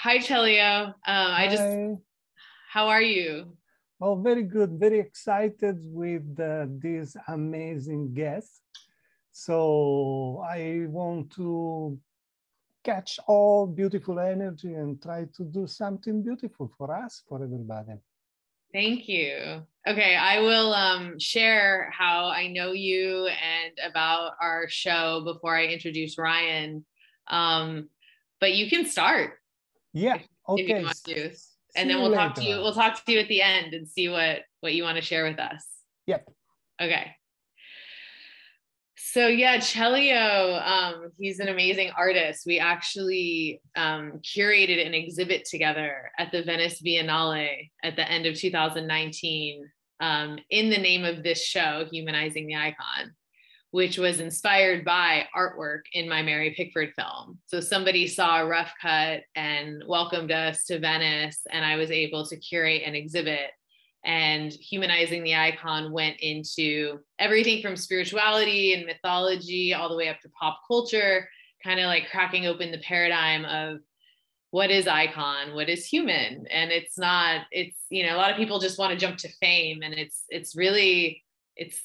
Hi, Chelio. Um, I just, Hi. how are you? Oh, very good. Very excited with uh, this amazing guest. So I want to catch all beautiful energy and try to do something beautiful for us, for everybody. Thank you. Okay, I will um, share how I know you and about our show before I introduce Ryan. Um, but you can start Yeah. if you Okay. want to, See and then we'll talk to you. We'll talk to you at the end and see what what you want to share with us. Yep. Okay. So yeah, Chelio, um, he's an amazing artist. We actually um, curated an exhibit together at the Venice Biennale at the end of 2019 um, in the name of this show, Humanizing the Icon, which was inspired by artwork in my Mary Pickford film. So somebody saw a rough cut and welcomed us to Venice, and I was able to curate an exhibit and humanizing the icon went into everything from spirituality and mythology all the way up to pop culture kind of like cracking open the paradigm of what is icon what is human and it's not it's you know a lot of people just want to jump to fame and it's it's really it's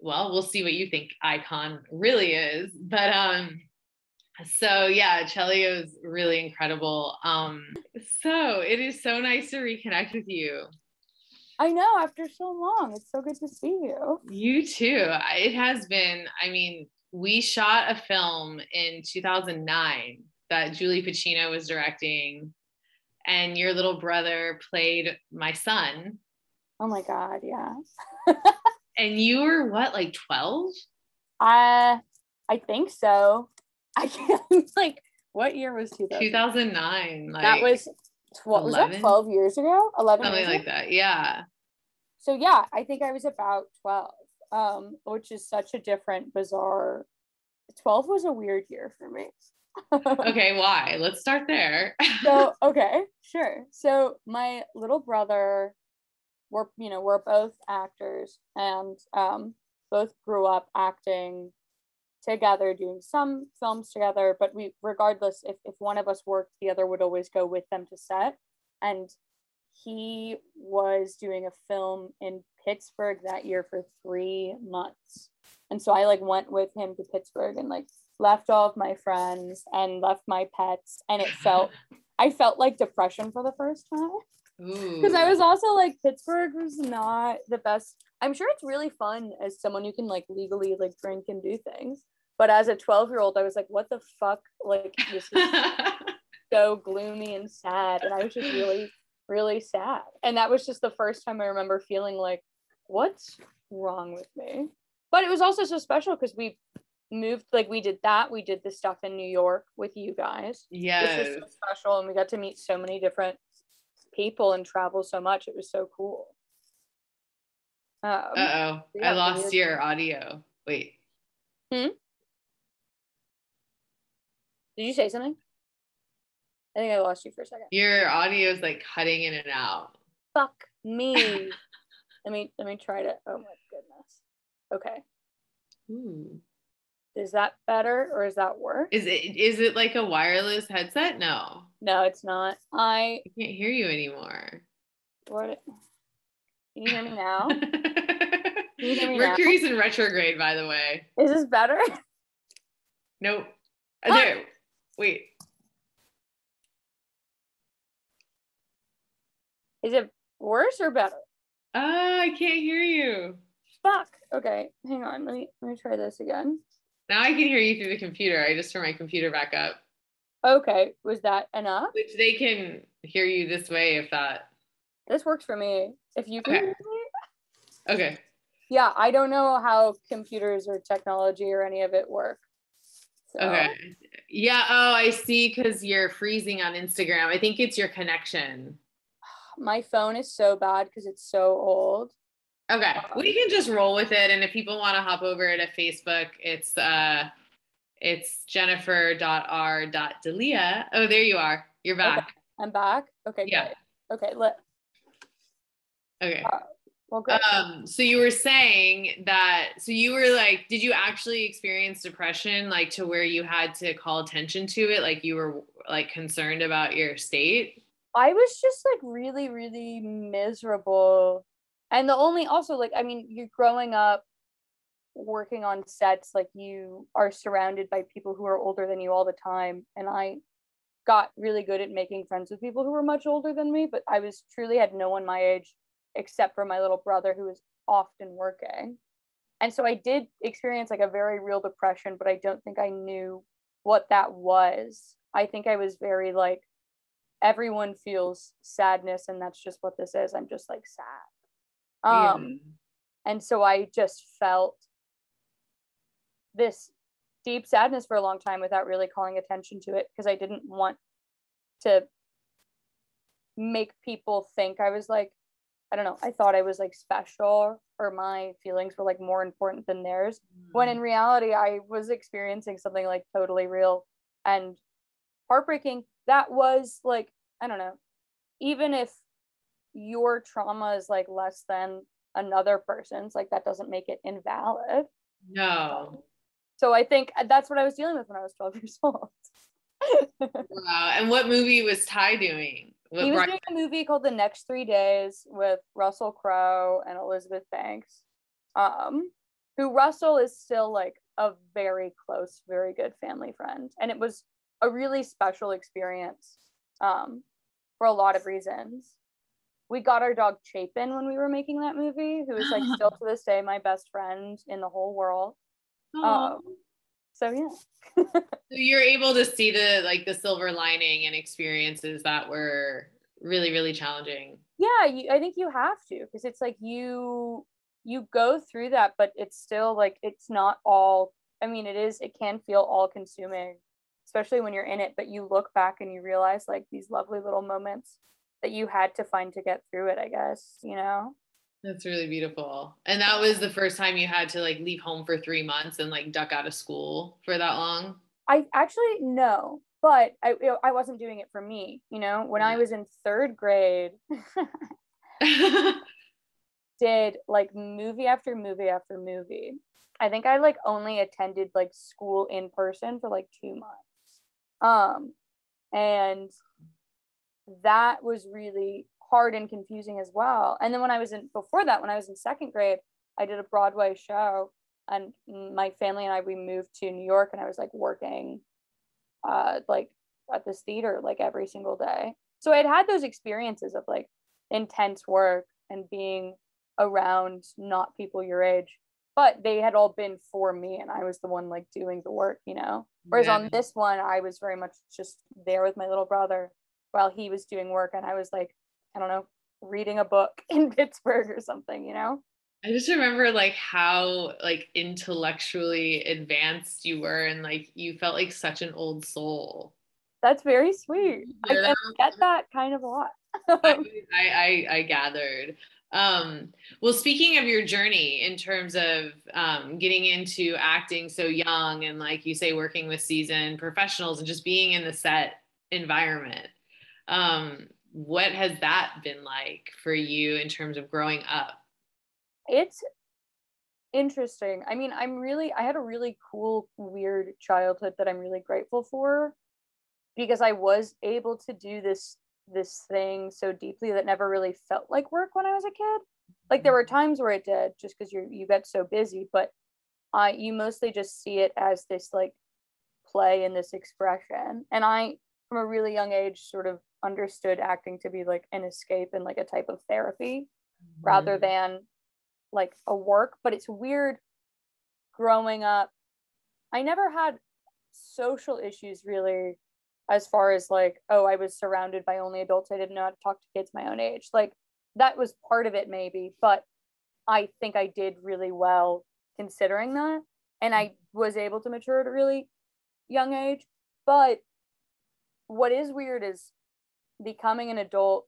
well we'll see what you think icon really is but um so yeah Chelio is really incredible um so it is so nice to reconnect with you I know after so long. It's so good to see you. You too. It has been, I mean, we shot a film in 2009 that Julie Pacino was directing, and your little brother played my son. Oh my god, yeah. And you were what, like 12? I I think so. I can't like what year was 2000? 2009. Like, that was 12 was that 12 years ago? 11 something like ago? that. Yeah. So yeah, I think I was about 12. Um, which is such a different, bizarre 12 was a weird year for me. Okay, why? Let's start there. so okay sure so my little brother we're you know we're both actors and um both grew up acting together doing some films together but we regardless if, if one of us worked the other would always go with them to set. And he was doing a film in pittsburgh that year for three months. And so i like went with him to pittsburgh and like left all of my friends and left my pets. And it felt I felt like depression for the first time because I was also like Pittsburgh was not the best. I'm sure it's really fun as someone who can like legally like drink and do things, but as a 12 year old, I was like, what the fuck? Like this is so gloomy and sad, and I was just really really sad. And that was just the first time I remember feeling like, what's wrong with me? But it was also so special because we moved like we did that we did the stuff in new york with you guys was so special and we got to meet so many different people and travel so much it was so cool um, Uh oh. yeah, I lost your audio. Wait. Hmm. Did you say something i think i lost you for a second Your audio is like cutting in and out. fuck me let me let me try to oh my goodness okay Ooh. Is that better or is that worse Is it is it like a wireless headset? No. no it's not i I can't hear you anymore. what can you hear me now you hear me now? Mercury's in retrograde, by the way. is this better Nope. Ah. There. Wait. is it worse or better Ah, I can't hear you. fuck okay hang on let me let me try this again Now I can hear you through the computer. I just turned my computer back up, okay was that enough which they can hear you this way if that. this works for me if you can Okay. hear me Okay. yeah i don't know how computers or technology or any of it work so, Okay. Yeah. Oh, I see. Because you're freezing on Instagram. I think it's your connection. my phone is so bad because it's so old Okay, we can just roll with it. And if people want to hop over to Facebook, it's uh it's jennifer.r.delia. Oh, there you are. You're back. i'm back okay Yeah. okay let Okay. Uh, Well, good. Um, so you were saying that, so you were like, did you actually experience depression, like to where you had to call attention to it? Like you were like concerned about your state? I was just like really, really miserable. And the only also like, I mean, you're growing up working on sets, like you are surrounded by people who are older than you all the time. And I got really good at making friends with people who were much older than me, but I was truly had no one my age except for my little brother who was often working. And so I did experience like a very real depression, but I don't think I knew what that was. I think I was very like, everyone feels sadness, and that's just what this is. I'm just like sad. Um, yeah. and so I just felt this deep sadness for a long time without really calling attention to it because I didn't want to make people think I was like I don't know, I thought I was like special or my feelings were like more important than theirs. Mm. When in reality, I was experiencing something like totally real and heartbreaking. That was like, I don't know, even if your trauma is like less than another person's, like that doesn't make it invalid. No. So I think that's what I was dealing with when I was 12 years old. wow. And what movie was Ty doing? What he was doing a movie called The Next Three Days with Russell Crowe and Elizabeth Banks. Um, who Russell is still like a very close, very good family friend. And it was a really special experience um, for a lot of reasons. We got our dog Chapin when we were making that movie, who is like still to this day my best friend in the whole world. Um, so yeah. so you're able to see the like the silver lining and experiences that were really really challenging. Yeah, you, I think you have to because it's like you you go through that, but it's still like it's not all. I mean, it is. It can feel all consuming, especially when you're in it. But you look back and you realize like these lovely little moments that you had to find to get through it. I guess you know. That's really beautiful. And that was the first time you had to like leave home for three months and like duck out of school for that long? I actually no, but I I wasn't doing it for me. You know, when I was in third grade, did like movie after movie after movie. I think I like only attended like school in person for like two months. Um, and that was really hard and confusing as well. And then when I was in before that, when I was in second grade, I did a Broadway show and my family and I we moved to New York and I was like working uh like at this theater like every single day. So I'd had those experiences of like intense work and being around not people your age, but they had all been for me and I was the one like doing the work, you know. Whereas yeah. on this one I was very much just there with my little brother while he was doing work and I was like I don't know, reading a book in Pittsburgh or something, you know? I just remember like how like intellectually advanced you were and like you felt like such an old soul. That's very sweet. Yeah. I, get that kind of a lot. I, I, I gathered. Um, well, speaking of your journey in terms of um, getting into acting so young and like you say, working with seasoned professionals and just being in the set environment, um, what has that been like for you in terms of growing up? It's interesting. I mean, I'm really, I had a really cool, weird childhood that I'm really grateful for because I was able to do this this thing so deeply that never really felt like work when I was a kid. Like there were mm-hmm. times where it did just because you you get so busy, but I you mostly just see it as this like play and this expression. And I from a really young age sort of understood acting to be like an escape and like a type of therapy mm-hmm. rather than like a work. But it's weird growing up. I never had social issues really as far as like oh i was surrounded by only adults. I didn't know how to talk to kids my own age. Like that was part of it maybe. But i think i did really well considering that. And i was able to mature at a really young age. But what is weird is becoming an adult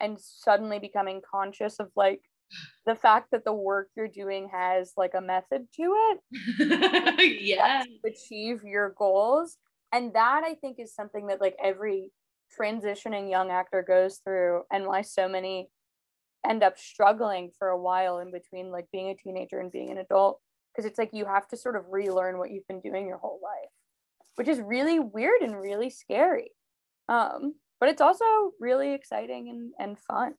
and suddenly becoming conscious of like the fact that the work you're doing has like a method to it. Yeah. to achieve your goals. And that i think is something that like every transitioning young actor goes through and why so many end up struggling for a while in between like being a teenager and being an adult. Because it's like you have to sort of relearn what you've been doing your whole life which is really weird and really scary. Um but it's also really exciting and, and fun.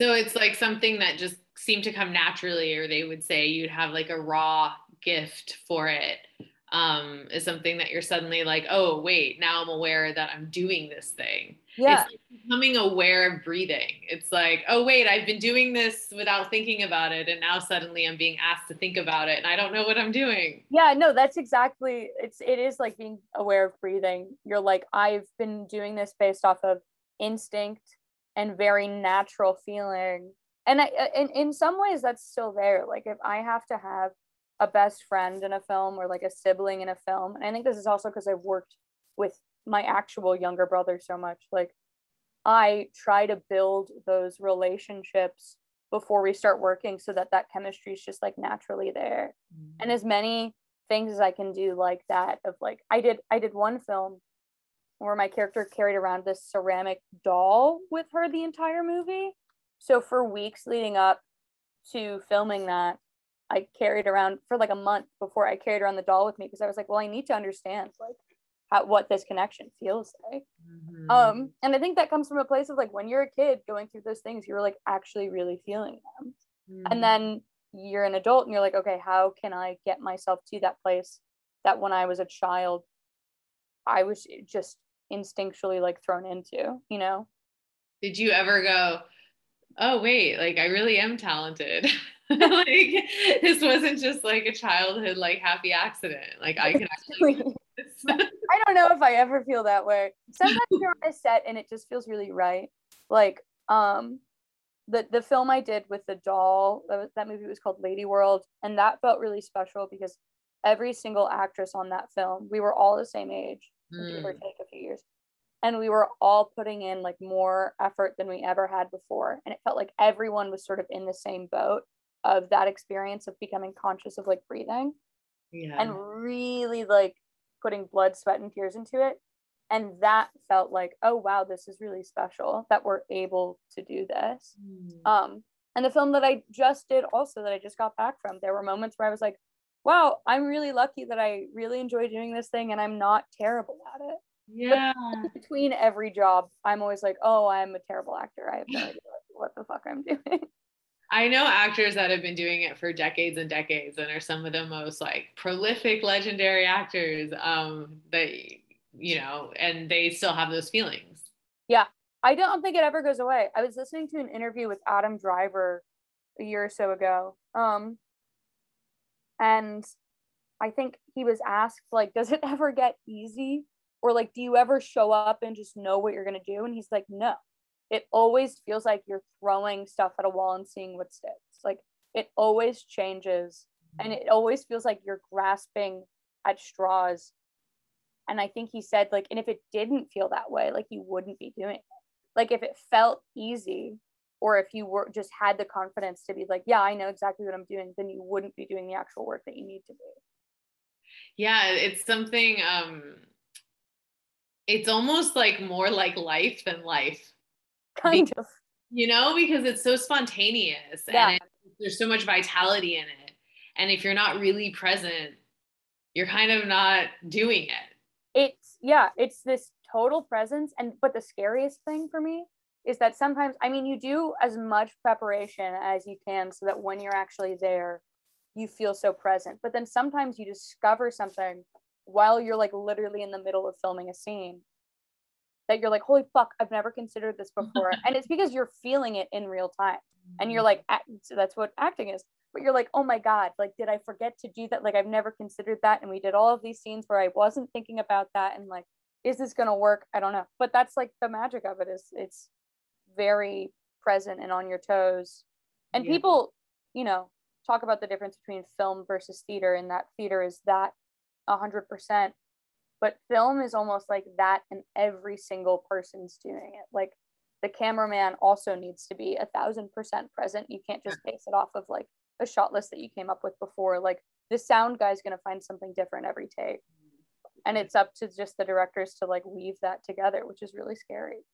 So it's like something that just seemed to come naturally or they would say you'd have like a raw gift for it um, is something that you're suddenly like, oh, wait, now I'm aware that I'm doing this thing. Yeah. It's like becoming aware of breathing. It's like, oh, wait, I've been doing this without thinking about it. And now suddenly I'm being asked to think about it and I don't know what I'm doing. Yeah, no, that's exactly, it's, it is like being aware of breathing. You're like, I've been doing this based off of instinct and very natural feeling. And I, in, in some ways that's still there. Like if I have to have a best friend in a film or like a sibling in a film. And I think this is also because I've worked with my actual younger brother so much. Like I try to build those relationships before we start working so that that chemistry is just like naturally there. Mm-hmm. And as many things as I can do like that of like I did I did one film where my character carried around this ceramic doll with her the entire movie. So for weeks leading up to filming that, I carried around for like a month before I carried around the doll with me because I was like, well, I need to understand like how what this connection feels like. Mm-hmm. Um, and I think that comes from a place of like when you're a kid going through those things, you're like actually really feeling them. Mm-hmm. And then you're an adult and you're like, okay, how can I get myself to that place that when I was a child, I was just instinctually like thrown into, you know? Did you ever go, oh wait, like I really am talented? like this wasn't just like a childhood like happy accident. Like I can actually I don't know if I ever feel that way. Sometimes you're on a set and it just feels really right. Like um the the film I did with the doll, that, was, that movie was called Lady World, and that felt really special because every single actress on that film, we were all the same age, mm. or take a few years. And we were all putting in like more effort than we ever had before. And it felt like everyone was sort of in the same boat of that experience of becoming conscious of like breathing yeah. and really like putting blood sweat and tears into it. And that felt like oh wow this is really special that we're able to do this. Mm. um and the film that i just did also that i just got back from there were moments where i was like wow i'm really lucky that i really enjoy doing this thing and i'm not terrible at it. Yeah. between every job i'm always like oh i'm a terrible actor. I have no idea what the fuck i'm doing I know actors that have been doing it for decades and decades and are some of the most like prolific, legendary actors um, that, you know, and they still have those feelings. Yeah. I don't think it ever goes away. I was listening to an interview with Adam Driver a year or so ago. Um, and I think he was asked, like, does it ever get easy? Or like, do you ever show up and just know what you're going to do? And he's like, no it always feels like you're throwing stuff at a wall and seeing what sticks. Like it always changes and it always feels like you're grasping at straws. And I think he said, like, and if it didn't feel that way, like you wouldn't be doing it. Like if it felt easy, or if you were just had the confidence to be like, yeah, I know exactly what I'm doing, then you wouldn't be doing the actual work that you need to do. Yeah, it's something um it's almost like more like life than life kind of. You know because it's so spontaneous yeah. and it, there's so much vitality in it. And if you're not really present you're kind of not doing it. It's yeah it's this total presence and but the scariest thing for me is that sometimes i mean you do as much preparation as you can so that when you're actually there you feel so present. But then sometimes you discover something while you're like literally in the middle of filming a scene that you're like, holy fuck, I've never considered this before. and it's because you're feeling it in real time. And you're mm-hmm. like, so that's what acting is. But you're like, oh my God, like, did I forget to do that? Like, I've never considered that. And we did all of these scenes where I wasn't thinking about that. And like, is this going to work? I don't know. But that's like the magic of it is it's very present and on your toes. And yeah. people, you know, talk about the difference between film versus theater and that theater is that 100% but film is almost like that and every single person's doing it. Like the cameraman also needs to be a thousand percent present. You can't just base it off of like a shot list that you came up with before. Like the sound guy's going to find something different every take. And it's up to just the directors to like weave that together which is really scary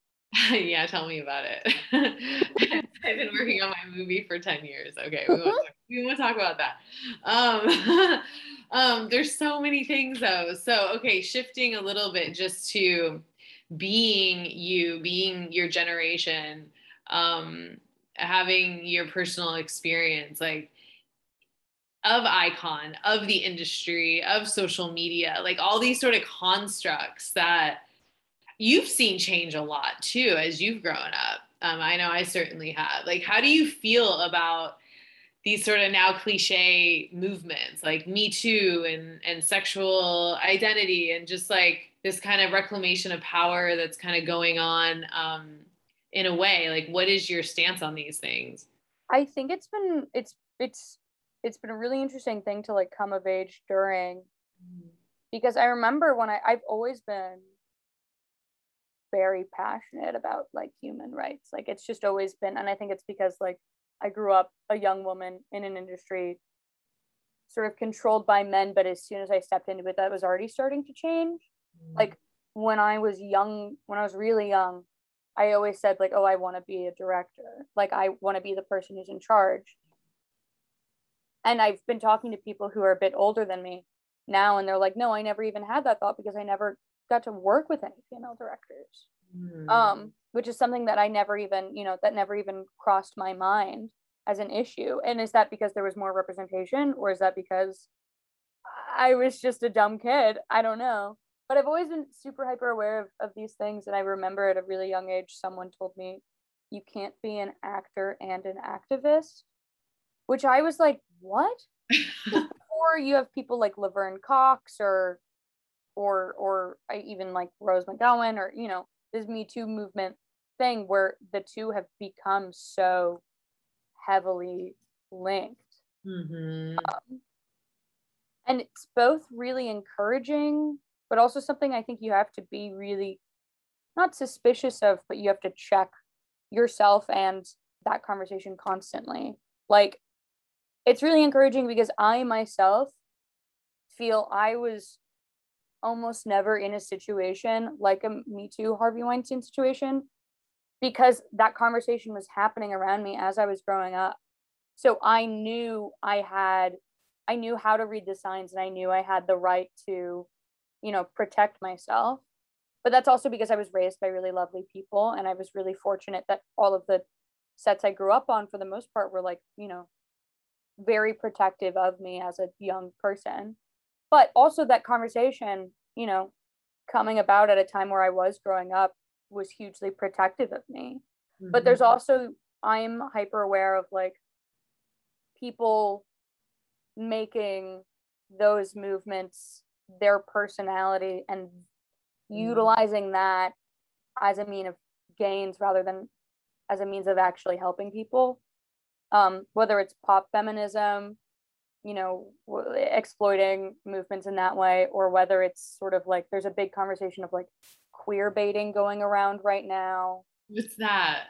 yeah, tell me about it. I've been working on my movie for 10 years. Okay, we won't talk, we won't talk about that. Um, um, there's so many things though. So, okay, shifting a little bit just to being you, being your generation, um, having your personal experience, like of icon, of the industry, of social media, like all these sort of constructs that you've seen change a lot too as you've grown up. Um, I know I certainly have. Like, how do you feel about these sort of now cliche movements like Me Too and, and sexual identity and just like this kind of reclamation of power that's kind of going on um, in a way? Like, what is your stance on these things? I think it's been it's it's it's been a really interesting thing to like come of age during mm-hmm. because I remember when I I've always been very passionate about like human rights. Like it's just always been, and I think it's because like I grew up a young woman in an industry sort of controlled by men, but as soon as I stepped into it, that was already starting to change. Mm-hmm. Like when I was young, when I was really young, I always said like, oh, I want to be a director. Like I want to be the person who's in charge. And I've been talking to people who are a bit older than me now, and they're like, no, I never even had that thought because I never got to work with any female directors. Mm. um which is something that i never even you know that never even crossed my mind as an issue. And is that because there was more representation or is that because i was just a dumb kid? I don't know. But i've always been super hyper aware of, of these things and i remember at a really young age someone told me you can't be an actor and an activist which i was like what? Or you have people like laverne cox or or or I even like Rose McGowan or you know this Me Too movement thing where the two have become so heavily linked. Mm-hmm. Um, and it's both really encouraging, but also something I think you have to be really not suspicious of, but you have to check yourself and that conversation constantly. Like, it's really encouraging because I myself feel I was almost never in a situation like a Me Too Harvey Weinstein situation because that conversation was happening around me as I was growing up. So I knew I had, I knew how to read the signs and I knew I had the right to, you know, protect myself. But that's also because I was raised by really lovely people and I was really fortunate that all of the sets I grew up on for the most part were like, you know, very protective of me as a young person but also that conversation you know coming about at a time where i was growing up was hugely protective of me mm-hmm. but there's mm-hmm. also i'm hyper aware of like people making those movements their personality and mm-hmm. utilizing that as a mean of gains rather than as a means of actually helping people um, whether it's pop feminism you know exploiting movements in that way or whether it's sort of like there's a big conversation of like queer baiting going around right now what's that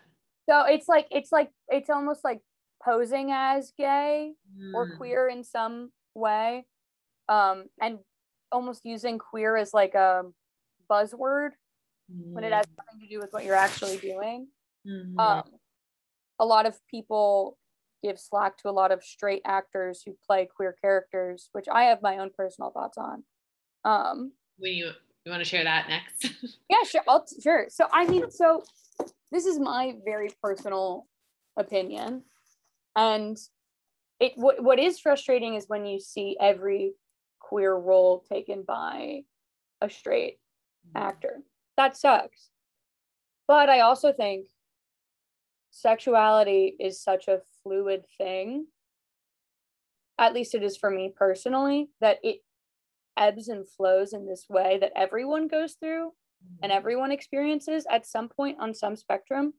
so it's like it's like it's almost like posing as gay mm. or hmm. queer in some way um and almost using queer as like a buzzword mm. when it has hmm. nothing to do with what you're actually doing mm-hmm. um a lot of people give slack to a lot of straight actors who play queer characters, which I have my own personal thoughts on. Um, when you you want to share that next? yeah, sure. I'll, sure. So I mean, so this is my very personal opinion, and it what what is frustrating is when you see every queer role taken by a straight actor. That sucks. But I also think sexuality is such a fluid thing at least it is for me personally that it ebbs and flows in this way that everyone goes through and mm-hmm. everyone experiences at some point on some spectrum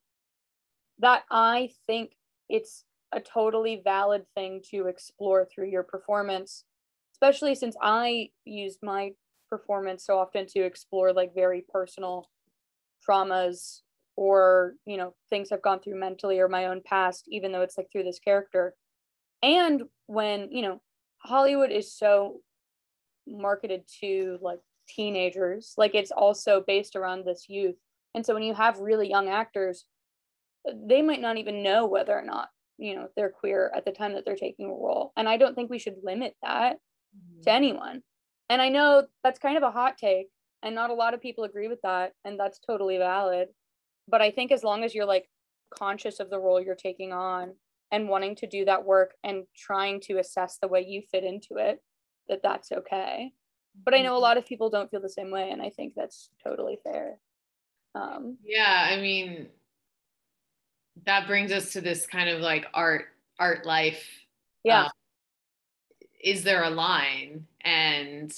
that i think it's a totally valid thing to explore through your performance especially since i use my performance so often to explore like very personal traumas or you know things i've gone through mentally or my own past even though it's like through this character and when you know hollywood is so marketed to like teenagers like it's also based around this youth And so when you have really young actors, they might not even know whether or not, you know, they're queer at the time that they're taking a role. And I don't think we should limit that mm-hmm. to anyone. And I know that's kind of a hot take, and not a lot of people agree with that, and that's totally valid. But I think as long as you're like conscious of the role you're taking on and wanting to do that work and trying to assess the way you fit into it, that that's okay. But I know a mm-hmm. lot of people don't feel the same way, and I think that's totally fair. Um, yeah, I mean, that brings us to this kind of like art, art life. Yeah. Um, is there a line? And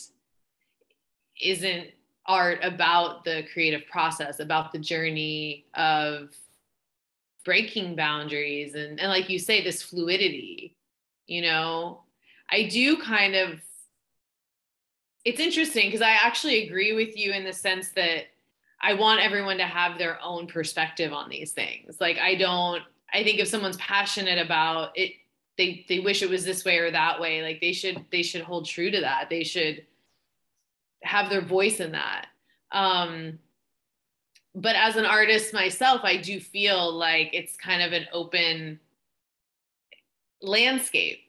isn't art about the creative process, about the journey of breaking boundaries and, and like you say, this fluidity, you know? I do kind of it's interesting because I actually agree with you in the sense that I want everyone to have their own perspective on these things. Like I don't I think if someone's passionate about it they they wish it was this way or that way, like they should they should hold true to that. They should have their voice in that. Um but as an artist myself, I do feel like it's kind of an open landscape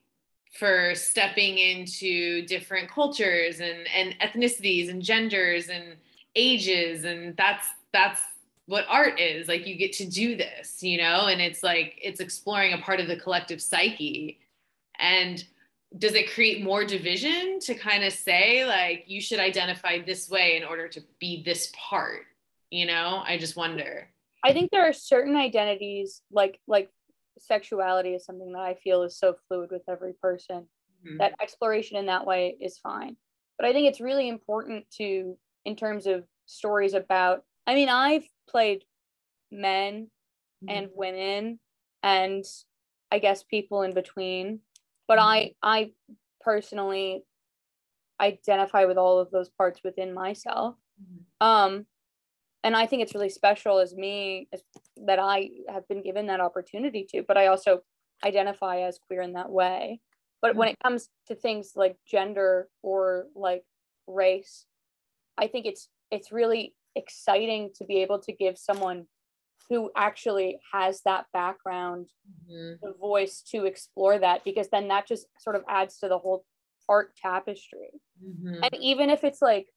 for stepping into different cultures and, and ethnicities and genders and ages. And that's that's what art is. Like you get to do this you know? And it's like it's exploring a part of the collective psyche. And does it create more division to kind of say like you should identify this way in order to be this part you know i just wonder i think there are certain identities like like sexuality is something that i feel is so fluid with every person mm-hmm. that exploration in that way is fine but i think it's really important to in terms of stories about i mean i've played men mm-hmm. and women and i guess people in between but mm-hmm. i i personally identify with all of those parts within myself mm-hmm. um and i think it's really special as me as, that i have been given that opportunity to but i also identify as queer in that way but when mm-hmm. it comes to things like gender or like race i think it's it's really exciting to be able to give someone who actually has that background mm-hmm. the voice to explore that because then that just sort of adds to the whole art tapestry mm-hmm. and even if it's like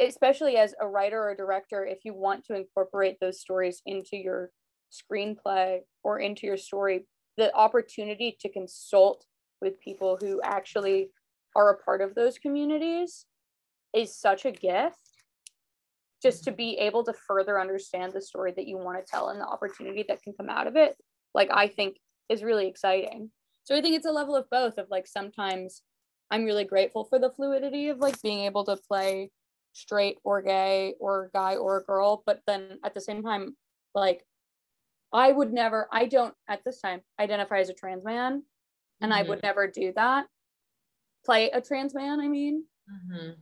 especially as a writer or director if you want to incorporate those stories into your screenplay or into your story the opportunity to consult with people who actually are a part of those communities is such a gift just to be able to further understand the story that you want to tell and the opportunity that can come out of it like i think is really exciting so i think it's a level of both of like sometimes i'm really grateful for the fluidity of like being able to play straight or gay or guy or a girl but then at the same time like i would never i don't at this time identify as a trans man and mm-hmm. i would mm-hmm. never do that play a trans man i mean mm-hmm.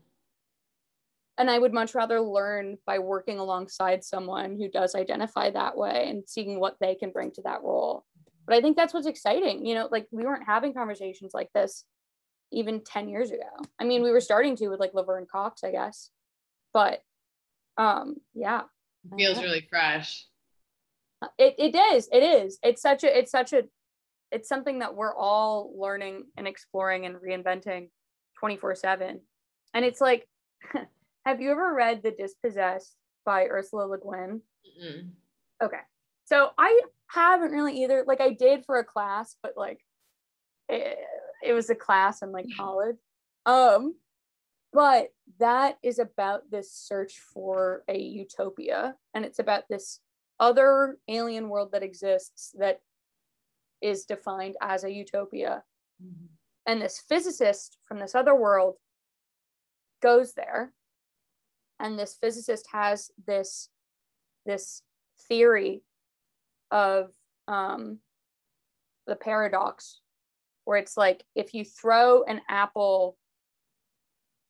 And i would much rather learn by working alongside someone who does identify that way and seeing what they can bring to that role. But i think that's what's exciting you know like we weren't having conversations like this even 10 years ago. I mean we were starting to with like laverne cox i guess. But um yeah. It feels really fresh. It, it is it is. It's such a it's such a it's something that we're all learning and exploring and reinventing 24 7 and it's like have you ever read the dispossessed by ursula le guin? Mm okay. So i haven't really either. Like i did for a class but like it, it was a class in like college. Um but that is about this search for a utopia and it's about this other alien world that exists that is defined as a utopia. Mm-hmm. and this physicist from this other world goes there and this physicist has this this theory of um, the paradox where it's like if you throw an apple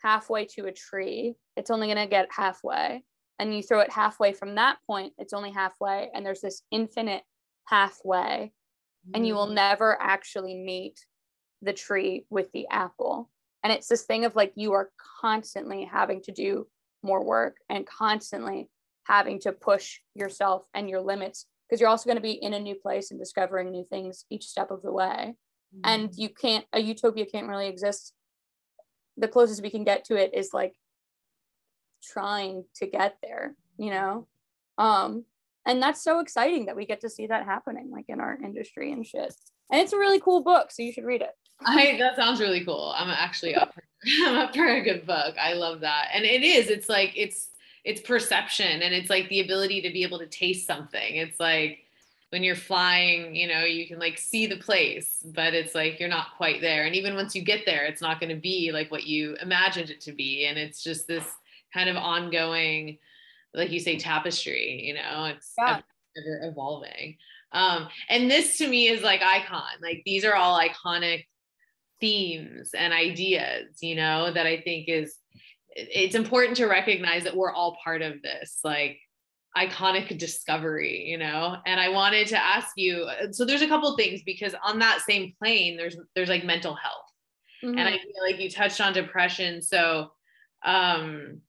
halfway to a tree, it's only going to get halfway. And you throw it halfway from that point, it's only halfway. And there's this infinite halfway. And you will mm. never actually meet the tree with the apple. And it's this thing of like you are constantly having to do more work and constantly having to push yourself and your limits because you're also going to be in a new place and discovering new things each step of the way. Mm-hmm. and you can't a utopia can't really exist. The closest we can get to it is like trying to get there you know? Um and that's so exciting that we get to see that happening like in our industry and shit. And it's a really cool book so you should read it i that sounds really cool. I'm actually up for, i'm up for a good book. I love that. And it is it's like it's it's perception and it's like the ability to be able to taste something. It's like when you're flying you know you can like see the place but it's like you're not quite there. And even once you get there it's not going to be like what you imagined it to be. And it's just this kind of ongoing like you say tapestry you know it's yeah. ever evolving. Um and this to me is like icon. Like these are all iconic themes and ideas you know that i think is it's important to recognize that we're all part of this like iconic discovery you know? And i wanted to ask you so there's a couple things because on that same plane there's there's like mental health. Mm-hmm. and i feel like you touched on depression. So um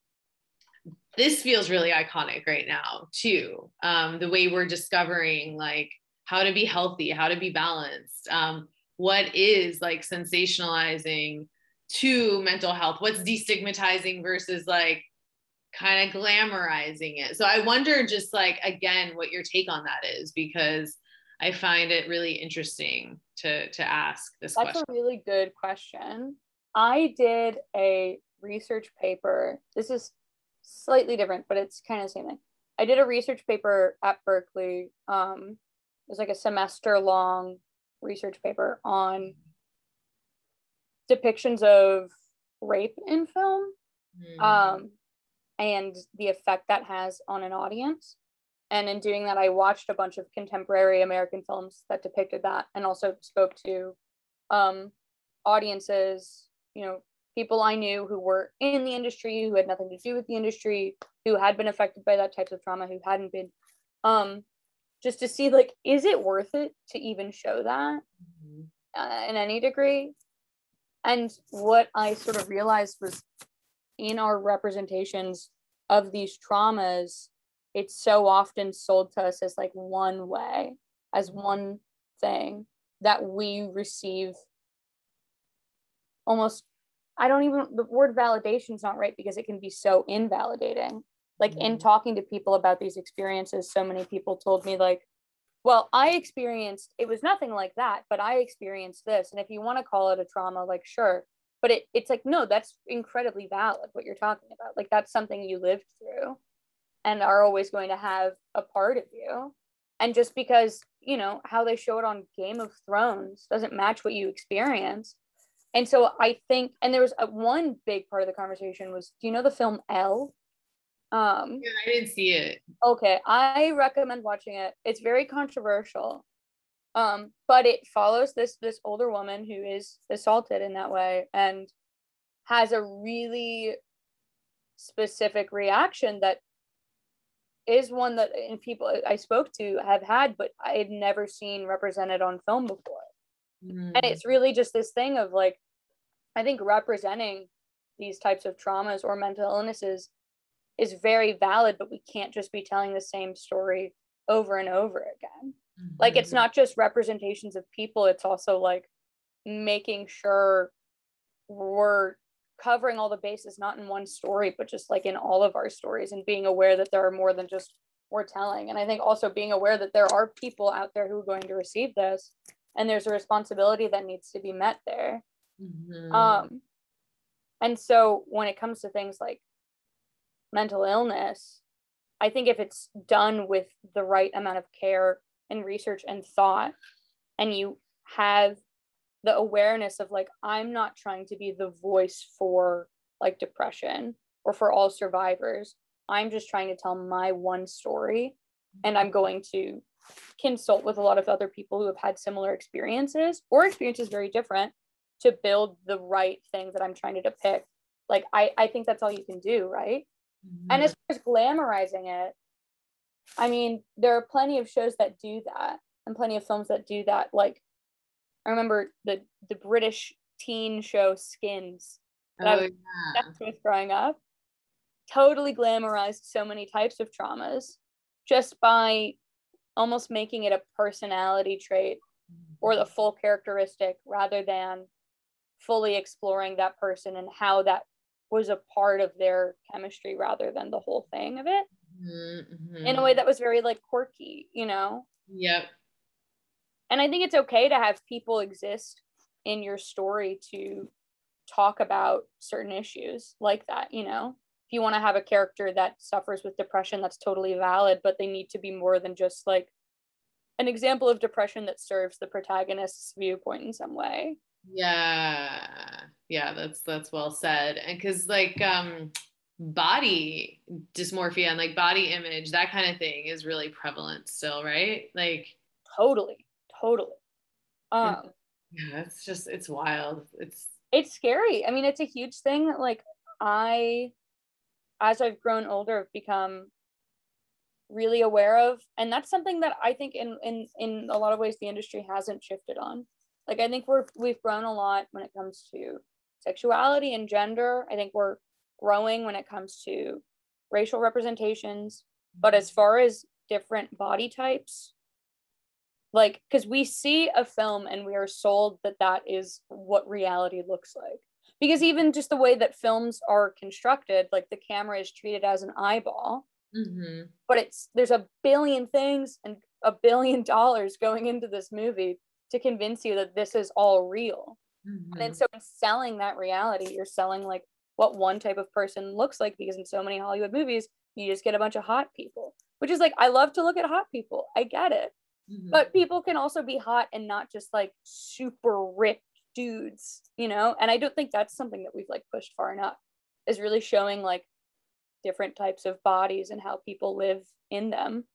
this feels really iconic right now too. Um the way we're discovering like how to be healthy how to be balanced. Um what is like sensationalizing to mental health? What's destigmatizing versus like kind of glamorizing it? So i wonder just like again what your take on that is because i find it really interesting to to ask this question. that's question. a really good question. I did a research paper. This is slightly different but it's kind of the same thing. I did a research paper at berkeley. Um it was like a semester long research paper on depictions of rape in film mm. um, and the effect that has on an audience. And in doing that, I watched a bunch of contemporary American films that depicted that and also spoke to um, audiences, you know, people I knew who were in the industry, who had nothing to do with the industry, who had been affected by that type of trauma, who hadn't been. Um, just to see, like, is it worth it to even show that mm-hmm. uh, in any degree? And what I sort of realized was in our representations of these traumas, it's so often sold to us as like one way, as one thing that we receive almost I don't even the word validation is not right because it can be so invalidating. Like mm-hmm. in talking to people about these experiences, so many people told me like, well, I experienced it was nothing like that, but I experienced this. And if you want to call it a trauma, like sure. But it, it's like, no, that's incredibly valid what you're talking about. Like that's something you lived through and are always going to have a part of you. And just because, you know, how they show it on Game of Thrones doesn't match what you experience. And so I think, and there was a, one big part of the conversation was, do you know the film Elle? Um, yeah, I didn't see it. Okay, I recommend watching it. It's very controversial, um, but it follows this this older woman who is assaulted in that way and has a really specific reaction that is one that in people I spoke to have had, but I had never seen represented on film before. Mm. And it's really just this thing of like, I think representing these types of traumas or mental illnesses is very valid, but we can't just be telling the same story over and over again. Mm-hmm. Like it's not just representations of people, it's also like making sure we're covering all the bases, not in one story, but just like in all of our stories and being aware that there are more than just we're telling. And I think also being aware that there are people out there who are going to receive this and there's a responsibility that needs to be met there. Mm-hmm. Um, and so when it comes to things like mental illness, I think if it's done with the right amount of care and research and thought, and you have the awareness of like, I'm not trying to be the voice for like depression or for all survivors. I'm just trying to tell my one story. And I'm going to consult with a lot of other people who have had similar experiences or experiences very different to build the right thing that I'm trying to depict. Like, I, I think that's all you can do, right? Mm-hmm. And as far as glamorizing it, I mean, there are plenty of shows that do that and plenty of films that do that. Like, I remember the the British teen show Skins that oh, I was yeah. with growing up. totally glamorized so many types of traumas just by almost making it a personality trait or the full characteristic rather than fully exploring that person and how that was a part of their chemistry rather than the whole thing of it Mm-hmm. in a way that was very like quirky, you know? Yep. And I think it's okay to have people exist in your story to talk about certain issues like that, you know? If you want to have a character that suffers with depression, that's totally valid, but they need to be more than just like an example of depression that serves the protagonist's viewpoint in some way. Yeah. Yeah, that's that's well said. And cuz like um body dysmorphia and like body image, that kind of thing is really prevalent still, right? Like Totally, totally. Um, yeah, it's just it's wild. It's it's scary. I mean, it's a huge thing that like I, as I've grown older, have become really aware of, and that's something that I think in in in a lot of ways the industry hasn't shifted on. Like I think we're we've grown a lot when it comes to sexuality and gender. I think we're growing when it comes to racial representations, but as far as different body types, like because we see a film and we are sold that that is what reality looks like. Because even just the way that films are constructed like the camera is treated as an eyeball. Mhm. but it's there's a billion things and a billion dollars going into this movie to convince you that this is all real. And then Mhm. so in selling that reality you're selling like what one type of person looks like because in so many hollywood movies you just get a bunch of hot people which is like i love to look at hot people. I get it. Mhm. but people can also be hot and not just like super ripped dudes you know? And i don't think that's something that we've like pushed far enough is really showing like different types of bodies and how people live in them.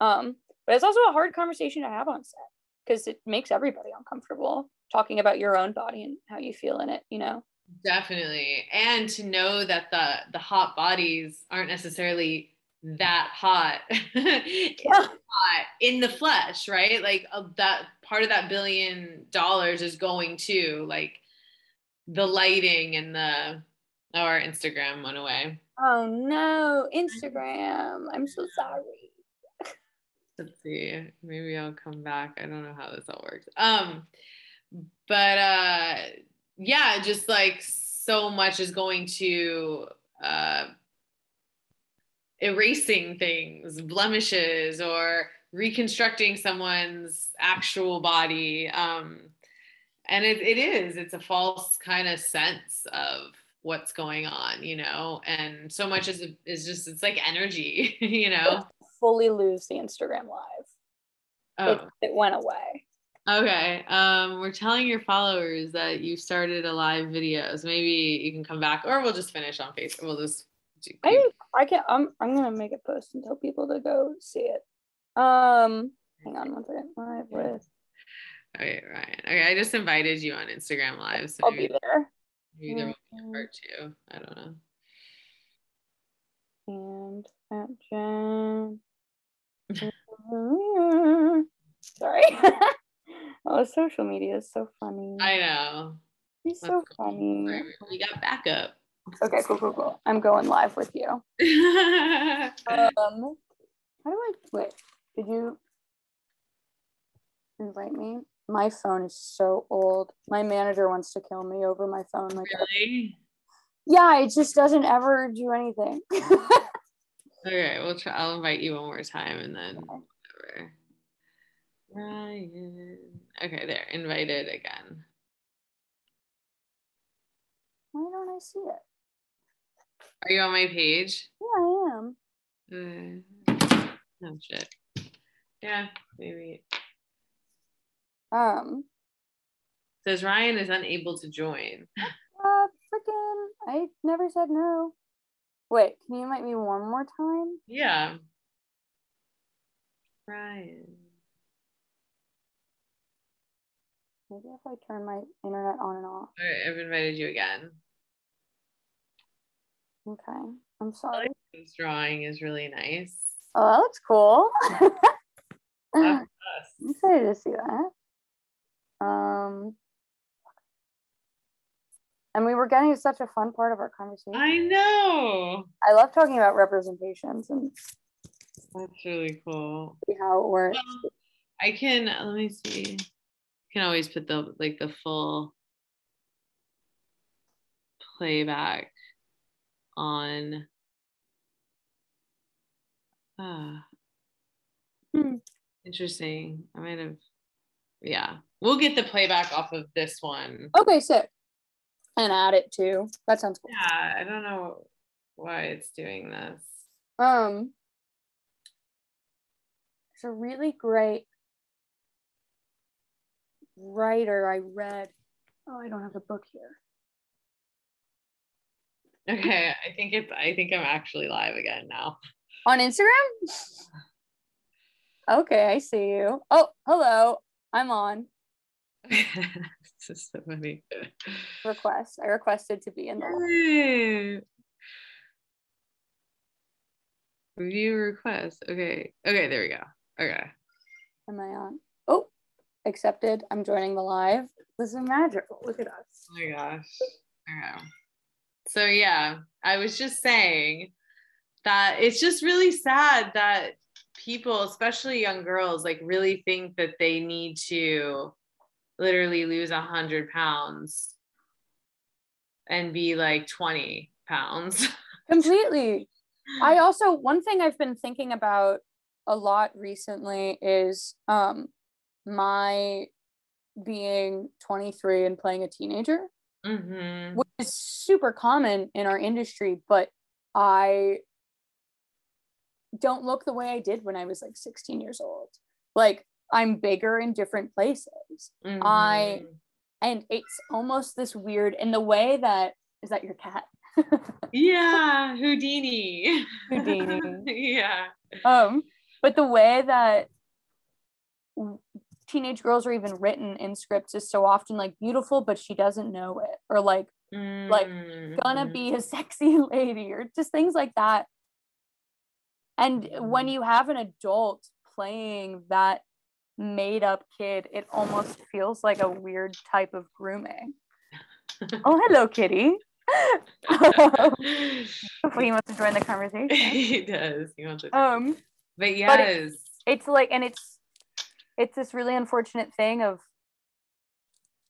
Um but it's also a hard conversation to have on set because it makes everybody uncomfortable talking about your own body and how you feel in it you know Definitely. And to know that the the hot bodies aren't necessarily that hot. Yeah. hot in the flesh, right? Like uh, that part of that billion dollars is going to like the lighting and the oh, our Instagram went away. oh no instagram i'm so sorry Let's see. Maybe I'll come back. I don't know how this all works. Um, but uh yeah, just like so much is going to uh erasing things, blemishes, or reconstructing someone's actual body. Um, and it, it is, it's a false kind of sense of what's going on, you know, and so much is is just it's like energy, you know. Fully lose the instagram live Oh. it, it went away Okay. Um, we're telling your followers that you started a live videos. Maybe you can come back, or we'll just finish on Facebook. We'll just. Do, I I can. I'm. I'm gonna make a post and tell people to go see it. Um, hang on one second. Live with. okay, Ryan. Okay, I just invited you on Instagram Live, so I'll be maybe, there. maybe there will be a Mm, part two. I don't know. And at Jen. Sorry. oh, social media is so funny. I know. He's so Let's funny. We got backup. Okay, cool, cool, cool. I'm going live with you. Um, how do I wait? Did you invite me? My phone is so old. My manager wants to kill me over my phone. Like, really? yeah, it just doesn't ever do anything. Okay, we'll try. I'll invite you one more time, and then whatever. Ryan. Okay, there. Invited again. Why don't I see it? Are you on my page? Yeah, I am. Uh, oh shit. Yeah, maybe. Um, Says Ryan is unable to join. uh, freaking, I never said no. Wait, can you invite me one more time? Yeah. Ryan. Maybe if I turn my internet on and off. All right, I've invited you again. Okay, I'm sorry. This drawing is really nice. Oh, that looks cool. I'm excited to see that. Um, And we were getting such a fun part of our conversation. I know. I love talking about representations and That's really cool. see how it works. Well, I can let me see. I can always put the like the full playback on ah Hmm. interesting. I might have yeah. We'll get the playback off of this one. Okay, sick. And add it too. That sounds cool. Yeah, I don't know why it's doing this. Um, it's a really great writer I read. Oh, I don't have the book here. Okay, I think it's I think I'm actually live again now. On Instagram? Okay, I see you. Oh, hello. I'm on. so funny. Request. I requested to be in the Yay. Review request. Okay. Okay, there we go. Okay. Am I on? Oh, accepted. I'm joining the live. This is magical. Look at us. Oh my gosh. Okay. So yeah, I was just saying that it's just really sad that people, especially young girls, like really think that they need to literally lose a hundred pounds and be like 20 pounds. Completely. I also one thing I've been thinking about a lot recently is um my being 23 and playing a teenager, Mhm. which is super common in our industry, but I don't look the way I did when I was like 16 years old. Like I'm bigger in different places. I- Mhm. And it's almost this weird in the way that is that your cat? yeah, Houdini. Houdini. yeah. um but the way that teenage girls are even written in scripts is so often like beautiful but she doesn't know it or like Like, gonna be a sexy lady or just things like that and when Mhm. you have an adult playing that made up kid it almost feels like a weird type of grooming oh hello kitty hopefully he wants to join the conversation he does. He wants it. um but yes. it's like and it's it's this really unfortunate thing of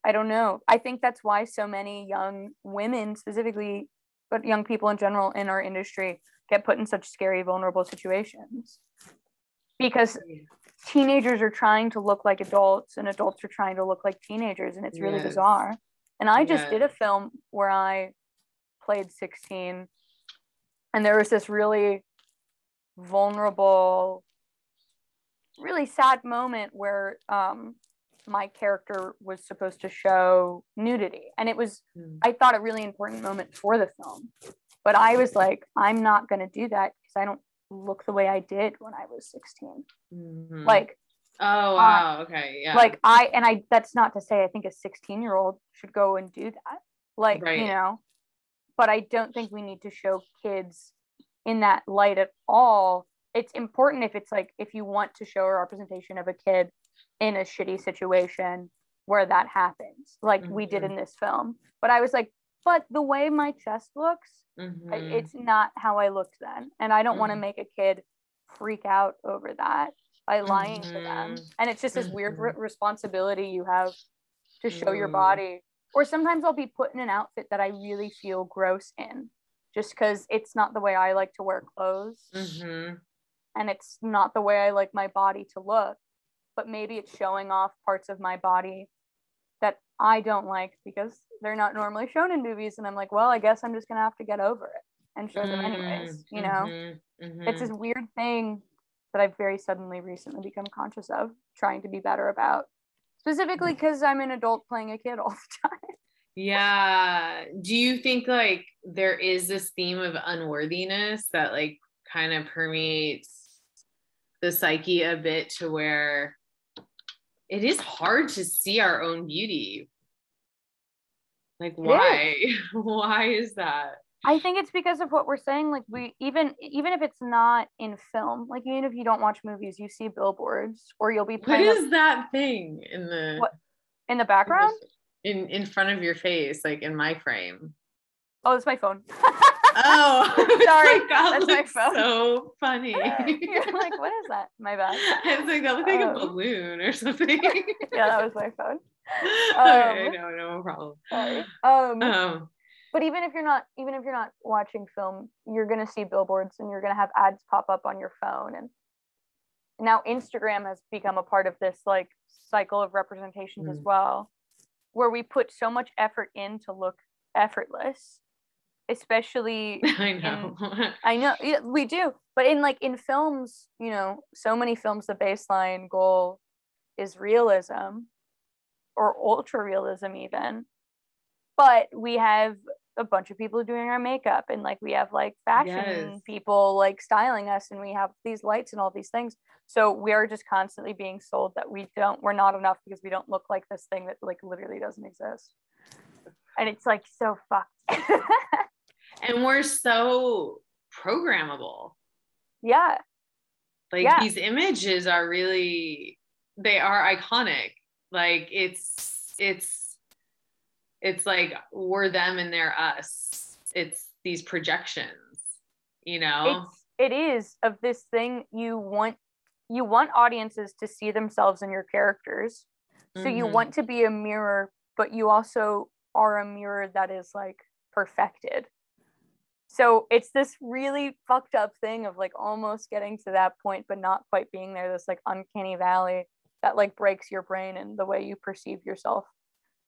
i don't know i think that's why so many young women specifically but young people in general in our industry get put in such scary vulnerable situations because teenagers are trying to look like adults and adults are trying to look like teenagers and it's really Yes. bizarre and i just did a film where i played 16 and there was this really vulnerable really sad moment where um my character was supposed to show nudity and it was Mm. i thought a really important moment for the film but i was like i'm not going to do that because i don't look the way i did when i was 16 Mhm. like oh wow. okay. Yeah. like i and i that's not to say i think a 16 year old should go and do that like Right. you know but i don't think we need to show kids in that light at all it's important if it's like if you want to show a representation of a kid in a shitty situation where that happens like we did Mhm. in this film but i was like but the way my chest looks Mhm. it's not how I looked then. And I don't want to make a kid freak out over that by lying to them. Mhm. And it's just this weird re- Mhm. responsibility you have to show your Mm. body. Or sometimes I'll be put in an outfit that I really feel gross in just because it's not the way I like to wear clothes and it's not the way I like my body to look. But maybe it's showing off parts of my body I don't like because they're not normally shown in movies. And I'm like, well, I guess I'm just gonna have to get over it and show them anyways, Mm, you know? mhm, mhm. It's this weird thing that I've very suddenly recently become conscious of, trying to be better about. Specifically because I'm an adult playing a kid all the time. Yeah. Do you think like there is this theme of unworthiness that like kind of permeates the psyche a bit to where it is hard to see our own beauty? Like why? why is that? I think it's because of what we're saying. Like we even even if it's not in film, like even if you don't watch movies, you see billboards or you'll be What playing a- is that thing in the What? in the background. in in front of your face, like in my frame. Oh, it's my phone. Oh, Sorry, like, that that's my phone. So funny. You're like, what is that? My bad. I was like, that looked like Um, a balloon or something. Yeah, that was my phone. okay, Um, no, no problem. Sorry. Um, Um, but even if you're not even if you're not watching film you're going to see billboards and you're going to have ads pop up on your phone and now instagram has become a part of this like cycle of representations as Mm. well where we put so much effort in to look effortless especially I know. i know yeah, we do but in like in films you know so many films the baseline goal is realism or ultra realism even but we have a bunch of people doing our makeup and like we have like fashion Yes. people like styling us and we have these lights and all these things so we are just constantly being sold that we don't we're not enough because we don't look like this thing that like literally doesn't exist and it's like so fucked and we're so programmable. yeah Like Yeah. these images are really they are iconic. Like it's it's it's like we're them and they're us. It's these projections, you know? it's it is of this thing you want you want audiences to see themselves in your characters so you Mhm. want to be a mirror but you also are a mirror that is like perfected so it's this really fucked up thing of like almost getting to that point but not quite being there this like uncanny valley that like breaks your brain and the way you perceive yourself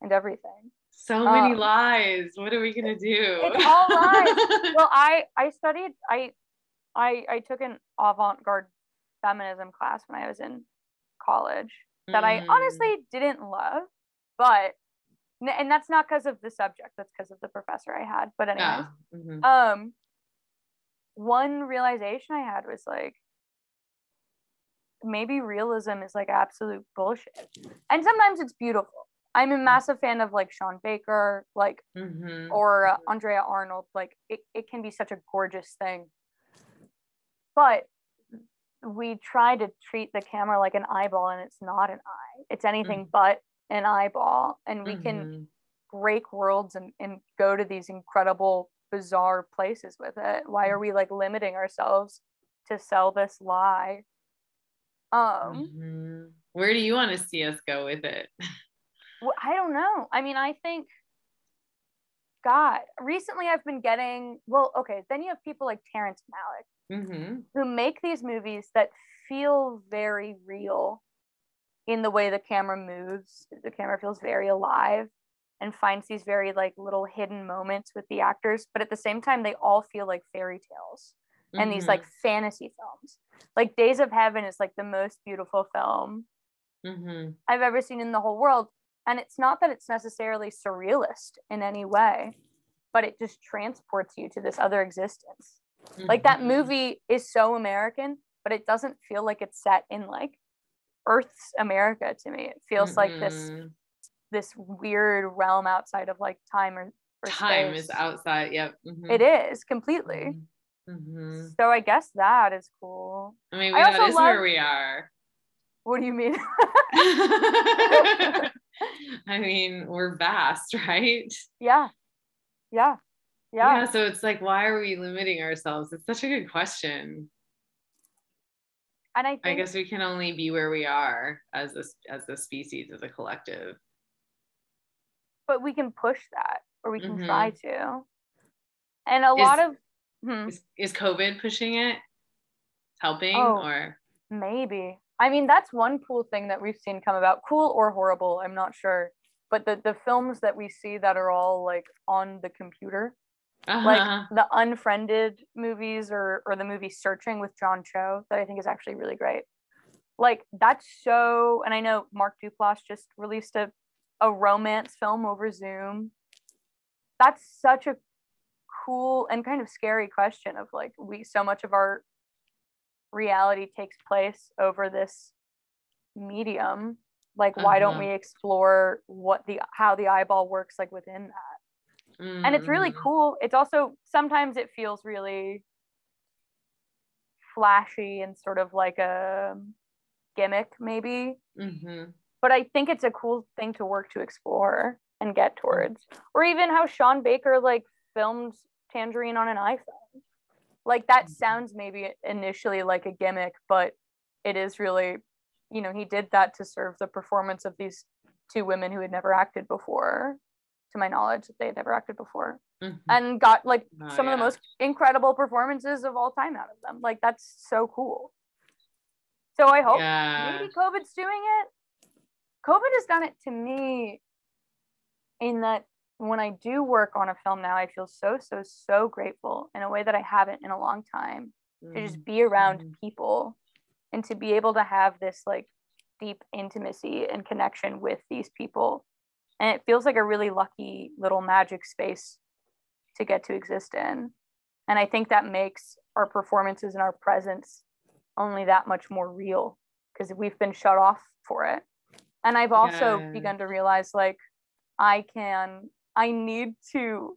and everything so many um, lies. What are we gonna do? it's all lies. well i i studied i i i took an avant-garde feminism class when i was in college that i Mm. honestly didn't love but and that's not because of the subject that's because of the professor i had but anyways Yeah. Mhm. um one realization i had was like maybe realism is like absolute bullshit and sometimes it's beautiful i'm a massive fan of like sean baker like Mhm. or uh, Mhm. Andrea Arnold, like it, it can be such a gorgeous thing. But we try to treat the camera like an eyeball, and it's not an eye. It's anything but an eyeball. And we can Mhm. break worlds and, and go to these incredible, bizarre places with it. Why are we like limiting ourselves to sell this lie? Um, Mhm. Where do you want to see us go with it? Well, I don't know. I mean, I think, God, recently I've been getting, well, okay, then you have people like Terrence Malick hmm who make these movies that feel very real in the way the camera moves. The camera feels very alive and finds these very like little hidden moments with the actors, but at the same time, they all feel like fairy tales and these like fantasy films. Like Days of Heaven is like the most beautiful film hmm I've ever seen in the whole world. And it's not that it's necessarily surrealist in any way, but it just transports you to this other existence. Like that Mhm. movie is so American, but it doesn't feel like it's set in like Earth's America to me. It feels like this Mhm. this weird realm outside of like time or, or time space. is outside. Yep. mhm. It is completely. Mhm. So I guess that is cool. I mean, I that is where we are. What do you mean? I mean, we're vast, right? yeah yeah. Yeah. Yeah. So it's like, why are we limiting ourselves? It's such a good question. And I think I guess we can only be where we are as a as a species, as a collective. but we can push that or we can Mhm. try to. And a Is- lot of hmm, Is, is COVID pushing it? Helping Oh. or maybe. I mean, that's one cool thing that we've seen come about. Cool or horrible, I'm not sure. But the the films that we see that are all like on the computer, like Uh-huh. the unfriended movies or or the movie Searching with John Cho that I think is actually really great. Like that's so and I know Mark Duplass just released a a romance film over Zoom. That's such a cool and kind of scary question of like we so much of our reality takes place over this medium like why don't Uh-huh. we explore what the how the eyeball works like within that and it's really Mhm. cool it's also sometimes it feels really flashy and sort of like a gimmick maybe Mhm. but i think it's a cool thing to work to explore and get towards. Or even how Sean Baker like filmed Tangerine on an iPhone. Like that Mm-hmm. sounds maybe initially like a gimmick, but it is really, you know, he did that to serve the performance of these two women who had never acted before, to my knowledge, that they had never acted before, Mhm. and got like Oh, some of the most incredible performances of all time out of them. Like that's so cool. So I hope yeah. maybe COVID's doing it. COVID has done it to me in that when I do work on a film now, I feel so, so, so grateful in a way that I haven't in a long time to Mm-hmm. just be around Mhm. people and to be able to have this like deep intimacy and connection with these people. And it feels like a really lucky little magic space to get to exist in. And I think that makes our performances and our presence only that much more real because we've been shut off for it. And I've also Yeah. begun to realize like I can, I need to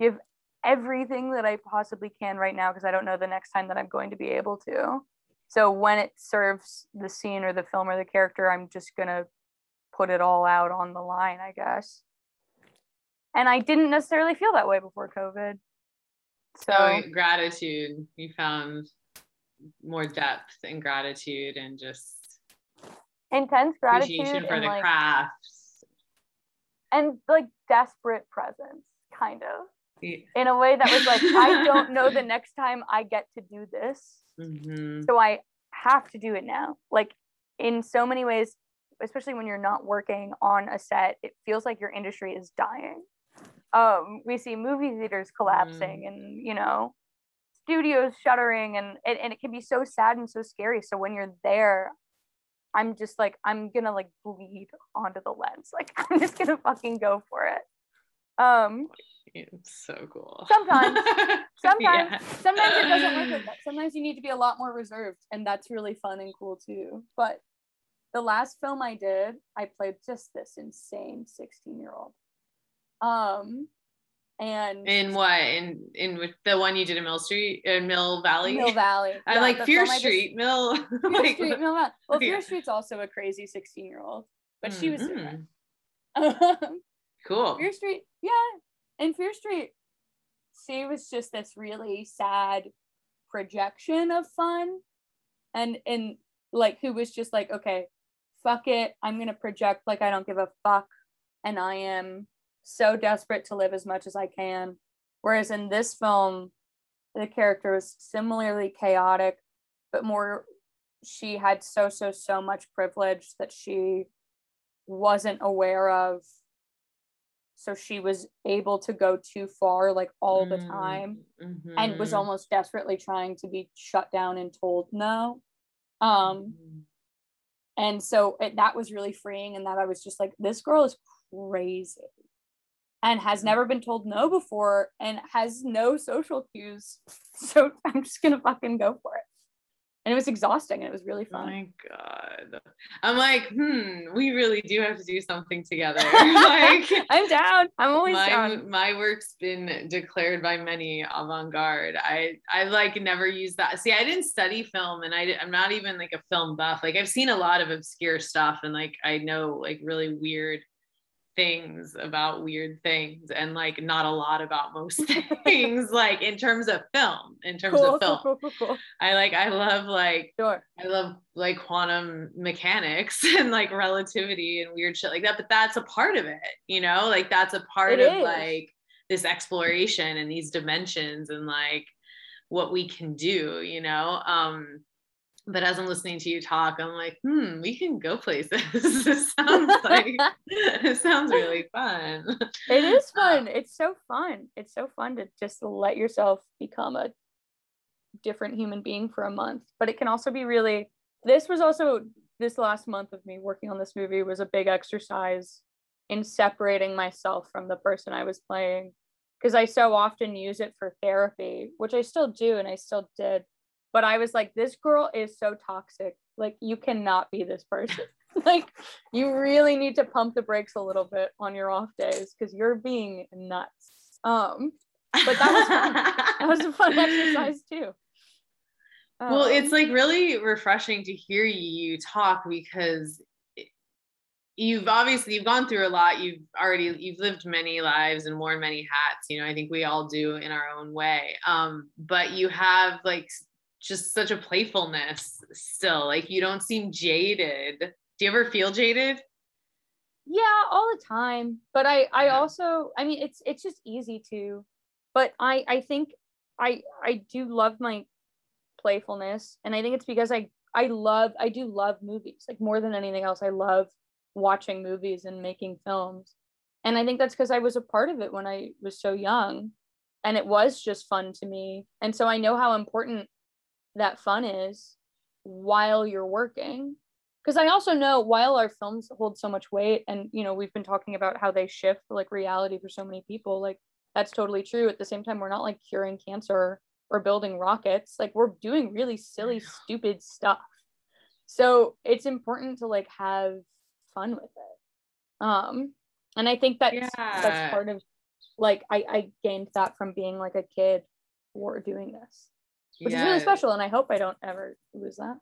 give everything that I possibly can right now because I don't know the next time that I'm going to be able to. So when it serves the scene or the film or the character, I'm just going to put it all out on the line, I guess. And I didn't necessarily feel that way before COVID. So gratitude. You found more depth and gratitude and just intense gratitude for the like, crafts. and like desperate presence, kind of Yeah. in a way that was like, I don't know the next time I get to do this. Mhm. so i have to do it now like in so many ways especially when you're not working on a set it feels like your industry is dying um we see movie theaters collapsing and you know studios shuttering and, and and it can be so sad and so scary so when you're there i'm just like i'm gonna like bleed onto the lens like i'm just gonna fucking go for it um It's so cool. Sometimes. sometimes Yeah. sometimes it doesn't work like that. Sometimes you need to be a lot more reserved, and that's really fun and cool too. But the last film I did, I played just this insane 16 year old. Um, and In what? In in with the one you did in Mill Street in Mill Valley? Mill Valley. I Yeah, like Fear I just- Street, Mill. Fear like, Street, Mill Valley. Well, Fear. Street's also a crazy 16 year old, but she was in Mhm. Cool. Fear Street, yeah. In Fear Street, she was just this really sad projection of fun. And and like who was just like, okay, fuck it. I'm gonna project like I don't give a fuck. And I am so desperate to live as much as I can. Whereas in this film, the character was similarly chaotic, but more she had so so so much privilege that she wasn't aware of so she was able to go too far like all the Mm, time and was mhm. almost desperately trying to be shut down and told no um Mhm. And so it, that was really freeing and that i was just like this girl is crazy and has Mm. never been told no before and has no social cues so i'm just gonna fucking go for it and it was exhausting and it was really Oh fun my god. I'm like, hmm, we really do have to do something together. like i'm down i'm always my down my work's been declared by many avant-garde. I I like never used that. See, I didn't study film and I I'm not even like a film buff. Like I've seen a lot of obscure stuff and like I know like really weird things about weird things and like not a lot about most things like in terms of film in terms cool, of film cool cool i like i love like sure I love like quantum mechanics and like relativity and weird shit like that, but that's a part of it, you know, like that's a part It of is. like this exploration and these dimensions and like what we can do, you know. Um, but as I'm listening to you talk, I'm like, hmm, we can go places. this sounds like it sounds really fun. It is fun. It's so fun. It's so fun to just let yourself become a different human being for a month. But it can also be really, this was also, this last month of me working on this movie was a big exercise in separating myself from the person I was playing. Because I so often use it for therapy, which I still do and I still did. But I was like, this girl is so toxic. Like, you cannot be this person. like, you really need to pump the brakes a little bit on your off days because you're being nuts. Um, But that was fun. that was a fun exercise too. well Um, it's like really refreshing to hear you talk because you've obviously you've gone through a lot you've already you've lived many lives and worn many hats you know i think we all do in our own way um but you have like just such a playfulness still like you don't seem jaded do you ever feel jaded yeah all the time but i i yeah. also i mean it's it's just easy to but i i think i i do love my playfulness and i think it's because i i love i do love movies like more than anything else i love watching movies and making films and i think that's because i was a part of it when i was so young and it was just fun to me and so i know how important that fun is while you're working. Because i also know while our films hold so much weight and you know we've been talking about how they shift like reality for so many people like that's totally true. At the same time we're not like curing cancer or building rockets. Like we're doing really silly stupid stuff. So it's important to like have fun with it. Um and i think that's yeah. that's part of like I, I gained that from being like a kid or doing this which yeah. is really special and i hope i don't ever lose that.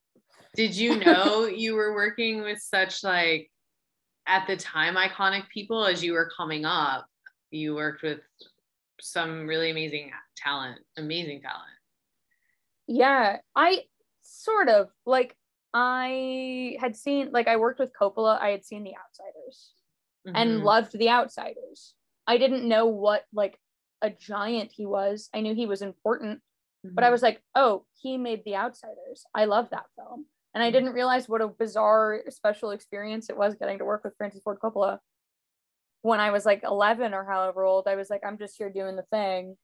Did you know you were working with such like at the time iconic people as you were coming up? You worked with some really amazing talent amazing talent. Yeah i sort of like i had seen like i worked with coppola i had seen the outsiders mm-hmm. and loved the outsiders. I didn't know what like a giant he was. I knew he was important mm-hmm. but i mm-hmm. was like oh he made the outsiders i love that film and I mm-hmm. didn't realize what a bizarre special experience it was getting to work with Francis Ford Coppola. When I was like 11 or however old, I was like, I'm just here doing the thing.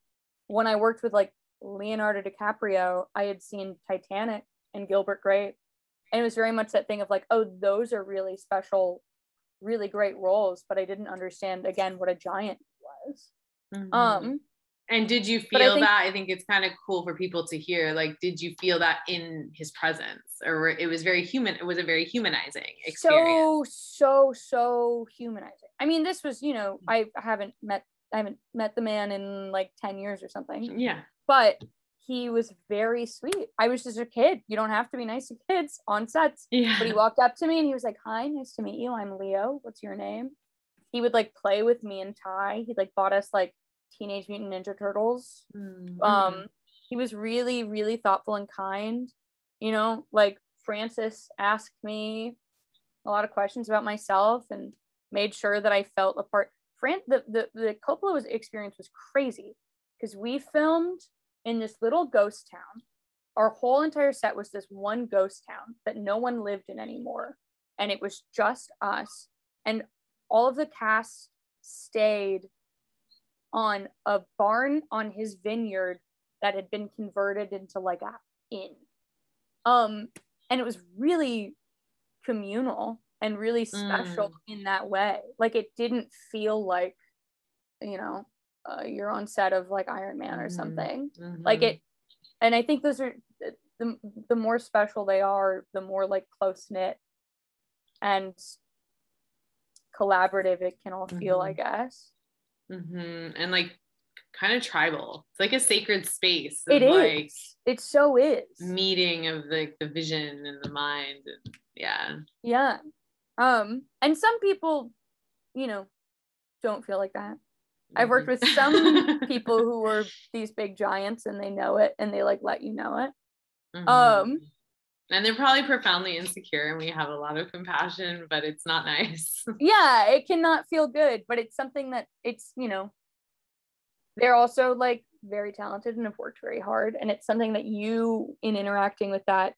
When I worked with like Leonardo DiCaprio, I had seen Titanic and Gilbert Grape. And it was very much that thing of like, oh, those are really special, really great roles. But I didn't understand again what a giant was. Mm-hmm. Um, and did you feel I think, that? I think it's kind of cool for people to hear. Like, did you feel that in his presence, or it was very human? It was a very humanizing experience. So, so, so humanizing. I mean, this was, you know, mm. I haven't met, I haven't met the man in like ten years or something. Yeah. But he was very sweet. I was just a kid. You don't have to be nice to kids on sets. Yeah. But he walked up to me and he was like, "Hi, nice to meet you. I'm Leo. What's your name?" He would like play with me and Ty. He like bought us like Teenage Mutant Ninja Turtles. Mm-hmm. Um, he was really, really thoughtful and kind. You know, like Francis asked me a lot of questions about myself and made sure that I felt a part. Fran, the the the Coppola experience was crazy because we filmed in this little ghost town. Our whole entire set was this one ghost town that no one lived in anymore, and it was just us. And all of the cast stayed on a barn on his vineyard that had been converted into like a inn. Um, and it was really communal and really special mm. in that way. Like it didn't feel like, you know, uh, you're on set of like Iron Man or mm-hmm. something. Mm-hmm. Like it, and I think those are the the more special they are, the more like close knit and collaborative it can all feel. Mm-hmm. I guess. Mm-hmm. And like kind of tribal. It's like a sacred space. It is. Like it so is. Meeting of like the vision and the mind. And yeah. Yeah. Um, and some people, you know, don't feel like that. Mm-hmm. I've worked with some people who were these big giants and they know it and they like let you know it. Mm-hmm. Um and they're probably profoundly insecure and we have a lot of compassion but it's not nice. Yeah it cannot feel good but it's something that it's you know they're also like very talented and have worked very hard and it's something that you in interacting with that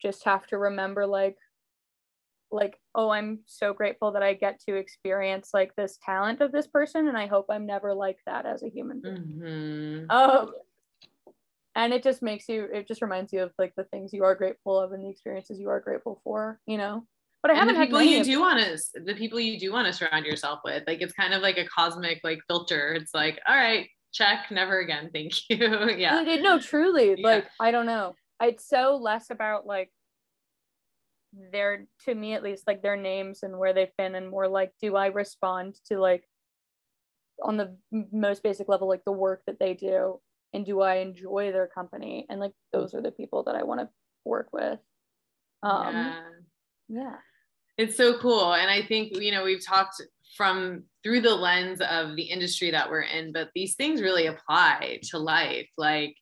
just have to remember like like oh i'm so grateful that i get to experience like this talent of this person and i hope i'm never like that as a human being. Mm-hmm. um and it just makes you it just reminds you of like the things you are grateful of and the experiences you are grateful for you know? But I haven't the people you do want to the people you do want to surround yourself with like it's kind of like a cosmic like filter. It's like all right check never again thank you. Yeah. No truly yeah. like I don't know. It's so less about like their to me at least like their names and where they've been and more like do I respond to like on the most basic level like the work that they do and do I enjoy their company? And like those are the people that I want to work with. Um yeah. yeah. it's so cool. And I think, you know, we've talked from through the lens of the industry that we're in, but these things really apply to life. Like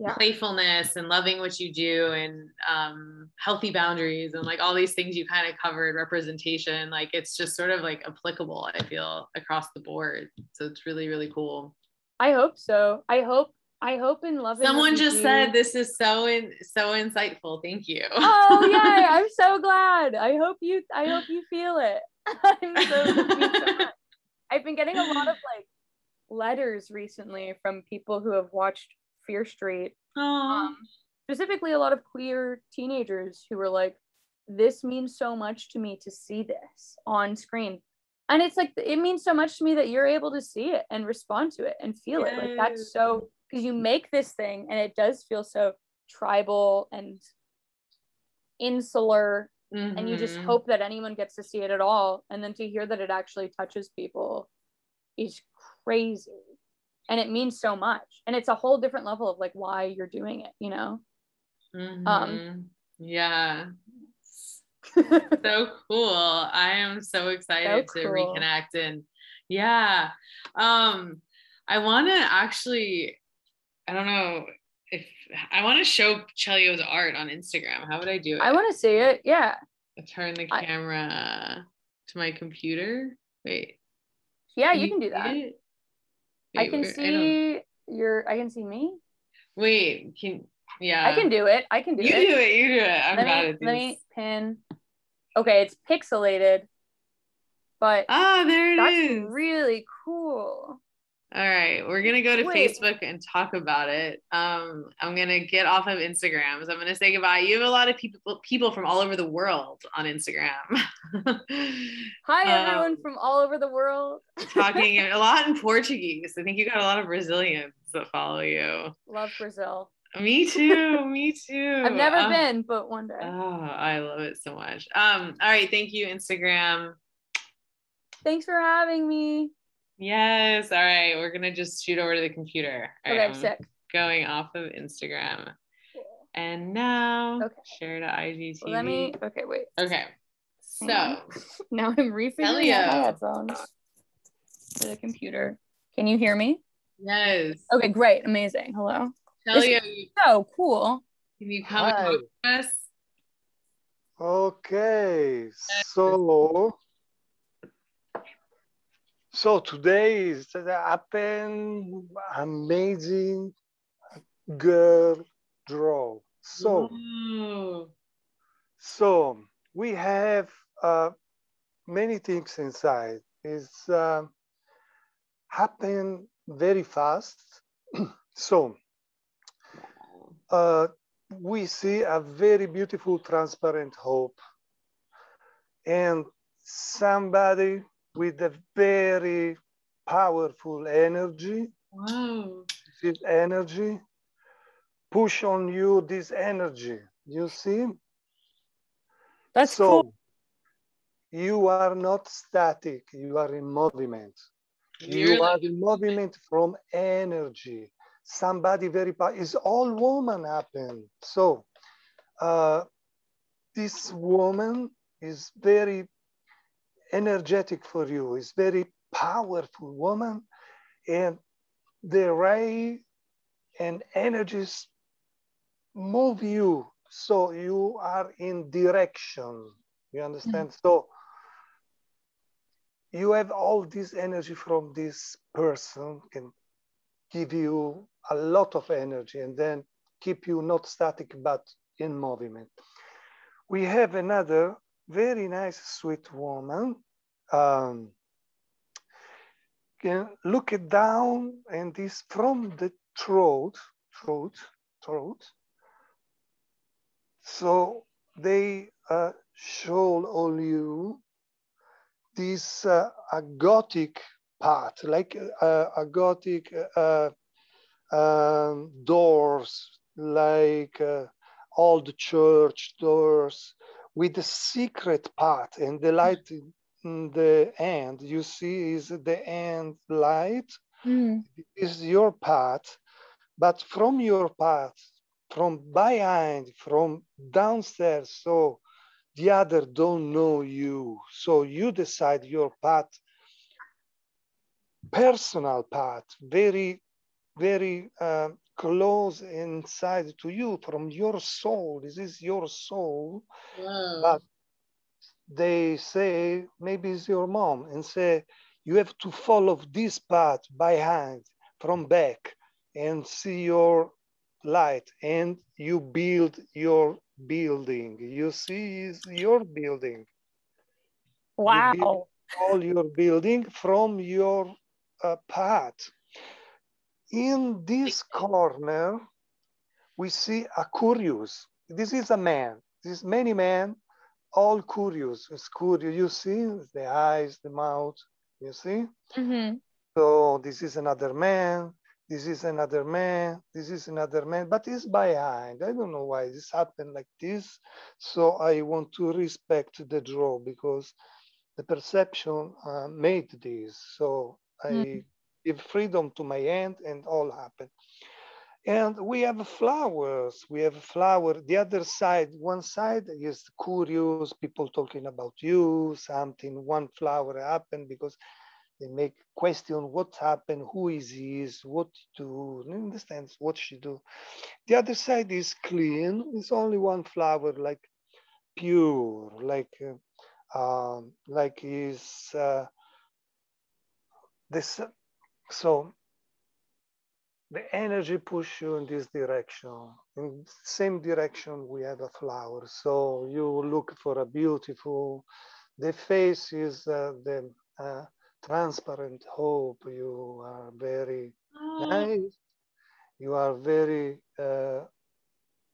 yeah. playfulness and loving what you do and um, healthy boundaries and like all these things you kind of covered representation like it's just sort of like applicable i feel across the board so it's really really cool i hope so i hope I hope in loving. Someone just do. said this is so in, so insightful. Thank you. Oh yeah, I'm so glad. I hope you I hope you feel it. I'm so, I've been getting a lot of like letters recently from people who have watched Fear Street. Um, specifically, a lot of queer teenagers who were like, "This means so much to me to see this on screen." And it's like it means so much to me that you're able to see it and respond to it and feel it. Like that's so because you make this thing and it does feel so tribal and insular mm-hmm. and you just mm-hmm. hope that anyone gets to see it at all and then to hear that it actually touches people is crazy and it means so much and it's a whole different level of like why you're doing it you know mm-hmm. um yeah so cool i am so excited so cool. to reconnect and yeah um i want to actually I don't know if I want to show Chelio's art on Instagram. How would I do it? I want to see it. Yeah. i turn the camera I... to my computer. Wait. Yeah, you, you can do that. Wait, I can where? see I your. I can see me. Wait, can yeah? I can do it. I can do you it. You do it. You do it. I'm let bad me, at these. Let me pin. Okay, it's pixelated, but ah, there it that's is. Really cool. All right, we're gonna go to Wait. Facebook and talk about it. Um, I'm gonna get off of Instagram, so I'm gonna say goodbye. You have a lot of people people from all over the world on Instagram. Hi, everyone um, from all over the world. talking a lot in Portuguese. I think you got a lot of Brazilians that follow you. Love Brazil. Me too. me too. I've never um, been, but one day. Oh, I love it so much. Um, all right, thank you, Instagram. Thanks for having me. Yes. All right. We're gonna just shoot over to the computer. All okay, right, sick. Going off of Instagram. And now okay. share to IGTV. Let me okay, wait. Okay. So now I'm refiguring out my headphones for the computer. Can you hear me? Yes. Okay, great. Amazing. Hello. Celia. So oh, cool. Can you come Hi. with us? Okay. So so today is happened amazing girl draw. So, so we have uh, many things inside. It's uh, happen very fast. so uh, we see a very beautiful transparent hope and somebody with a very powerful energy. Wow. This energy push on you this energy. You see? That's so cool. you are not static, you are in movement. You're you are in movement from energy. Somebody very powerful. It's all woman happen. So uh, this woman is very energetic for you. It's very powerful woman. And the ray and energies move you so you are in direction. You understand? Mm. So you have all this energy from this person can give you a lot of energy and then keep you not static but in movement. We have another very nice, sweet woman. Um, can look it down and this from the throat, throat, throat. So they uh, show all you this uh, gothic part, like uh, a gothic uh, um, doors, like uh, old church doors, with the secret part and the light in the end you see is the end light mm. is your path but from your path from behind from downstairs so the other don't know you. So you decide your path, personal path, very, very uh, close inside to you from your soul. This is your soul. Whoa. But they say, maybe it's your mom, and say, you have to follow this path by hand from back and see your light and you build your building. You see is your building. You Wow. build all your building from your uh, path. In this corner, we see a curious. This is a man. This is many men, all curious. It's curious. You see the eyes, the mouth. You see. hmm So this is another man. This is another man. This is another man. But it's behind. I don't know why this happened like this. So I want to respect the draw because the perception uh, made this. So I Mm. Give freedom to my hand and all happen. And we have flowers. We have flower. The other side, one side is curious, people talking about you, something, one flower happened because they make question what happened, who is he, what to understands what she do. The other side is clean. It's only one flower, like pure, like uh, um, like is uh, this. So the energy push you in this direction. In same direction, we have a flower. So you look for a beautiful. The face is uh, the uh, transparent hope. You are very Oh, nice. You are very uh,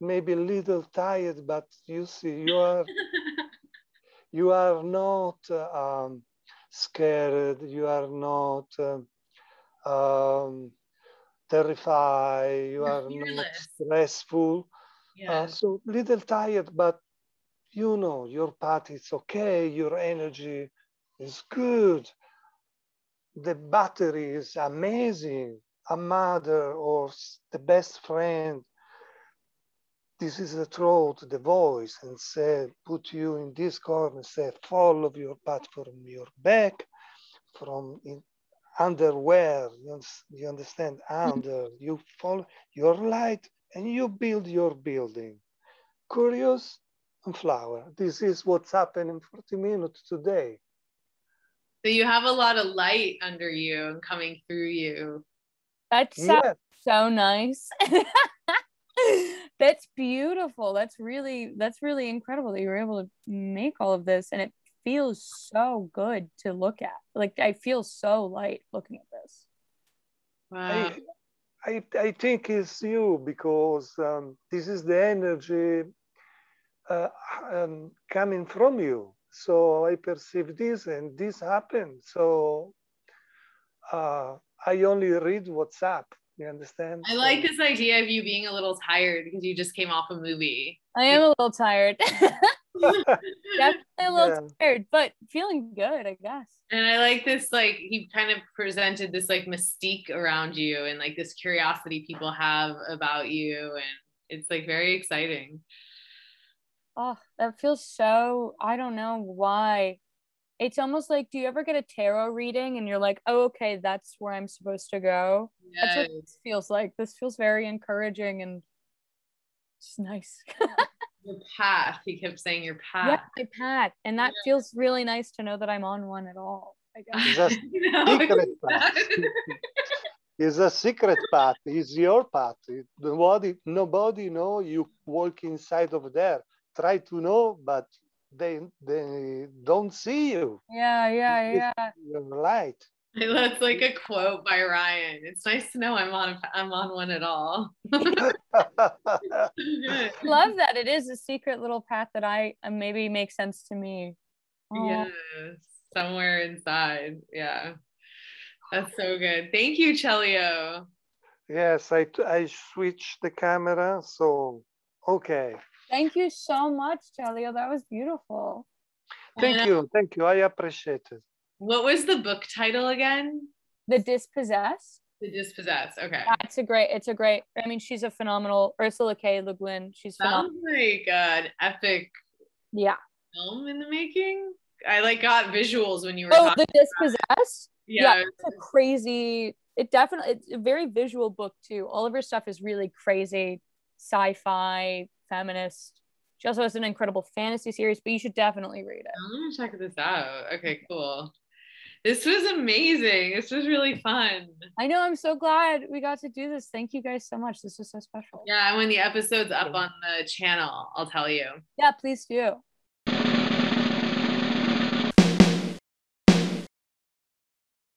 maybe a little tired, but you see, you are you are not um, scared. You are not um, um, terrified. You You're are not stressful. yeah. Uh, so little tired, but you know your path is okay. Your energy is good. The battery is amazing. A mother or the best friend. This is the throat, the voice, and say, put you in this corner. Say, follow your path from your back, from in, underwear. You, you understand? Mm-hmm. Under uh, you follow your light, and you build your building. Curious and flower. This is what's happened in 40 minutes today. So you have a lot of light under you and coming through you. That sounds Yeah, so nice. that's beautiful. That's really that's really incredible that you were able to make all of this and it feels so good to look at. Like I feel so light looking at this. Wow. I, I, I think it's you because um, this is the energy uh, um, coming from you. So I perceive this and this happened. So uh, I only read what's up. You understand? I like this idea of you being a little tired because you just came off a movie. I am a little tired. Definitely a little Yeah. tired, but feeling good, I guess. And I like this, like, he kind of presented this, like, mystique around you and, like, this curiosity people have about you. And it's, like, very exciting. Oh, that feels so, I don't know why. It's almost like, do you ever get a tarot reading and you're like, oh, okay, that's where I'm supposed to go? That's what Yes. this feels like. This feels very encouraging and just nice. Your path. He kept saying your path. yeah, path. my path. And that feels really nice to know that I'm on one at all. I guess. It's a You secret it's path. It's a secret path. It's your path. It- Nobody, nobody know you walk inside of there. Try to know, but they they don't see you. Yeah, yeah, yeah. Your light. That's like a quote by Ryan. It's nice to know I'm on I'm on one at all. Love that. It is a secret little path that I uh, maybe makes sense to me. Aw. Yes, somewhere inside. Yeah. That's so good. Thank you, Chelio. yes, I I switched the camera. So okay. Thank you so much, Jalio. That was beautiful. Thank And, you. Thank you. I appreciate it. What was the book title again? The Dispossessed. The Dispossessed. Okay. That's a great, it's a great, I mean, she's a phenomenal, Ursula K. Le Guin. She's oh phenomenal. Sounds like an epic Yeah. film in the making? I like got visuals when you were Oh, the dispossessed. yeah. it's a crazy. It definitely it's a very visual book too. All of her stuff is really crazy, sci-fi, feminist. She also has an incredible fantasy series, but you should definitely read it. I'm gonna check this out. Okay, cool. This was amazing. This was really fun. I know. I'm so glad we got to do this. Thank you guys so much. This was so special. Yeah, and when the episode's up on the channel, I'll tell you. Yeah, please do.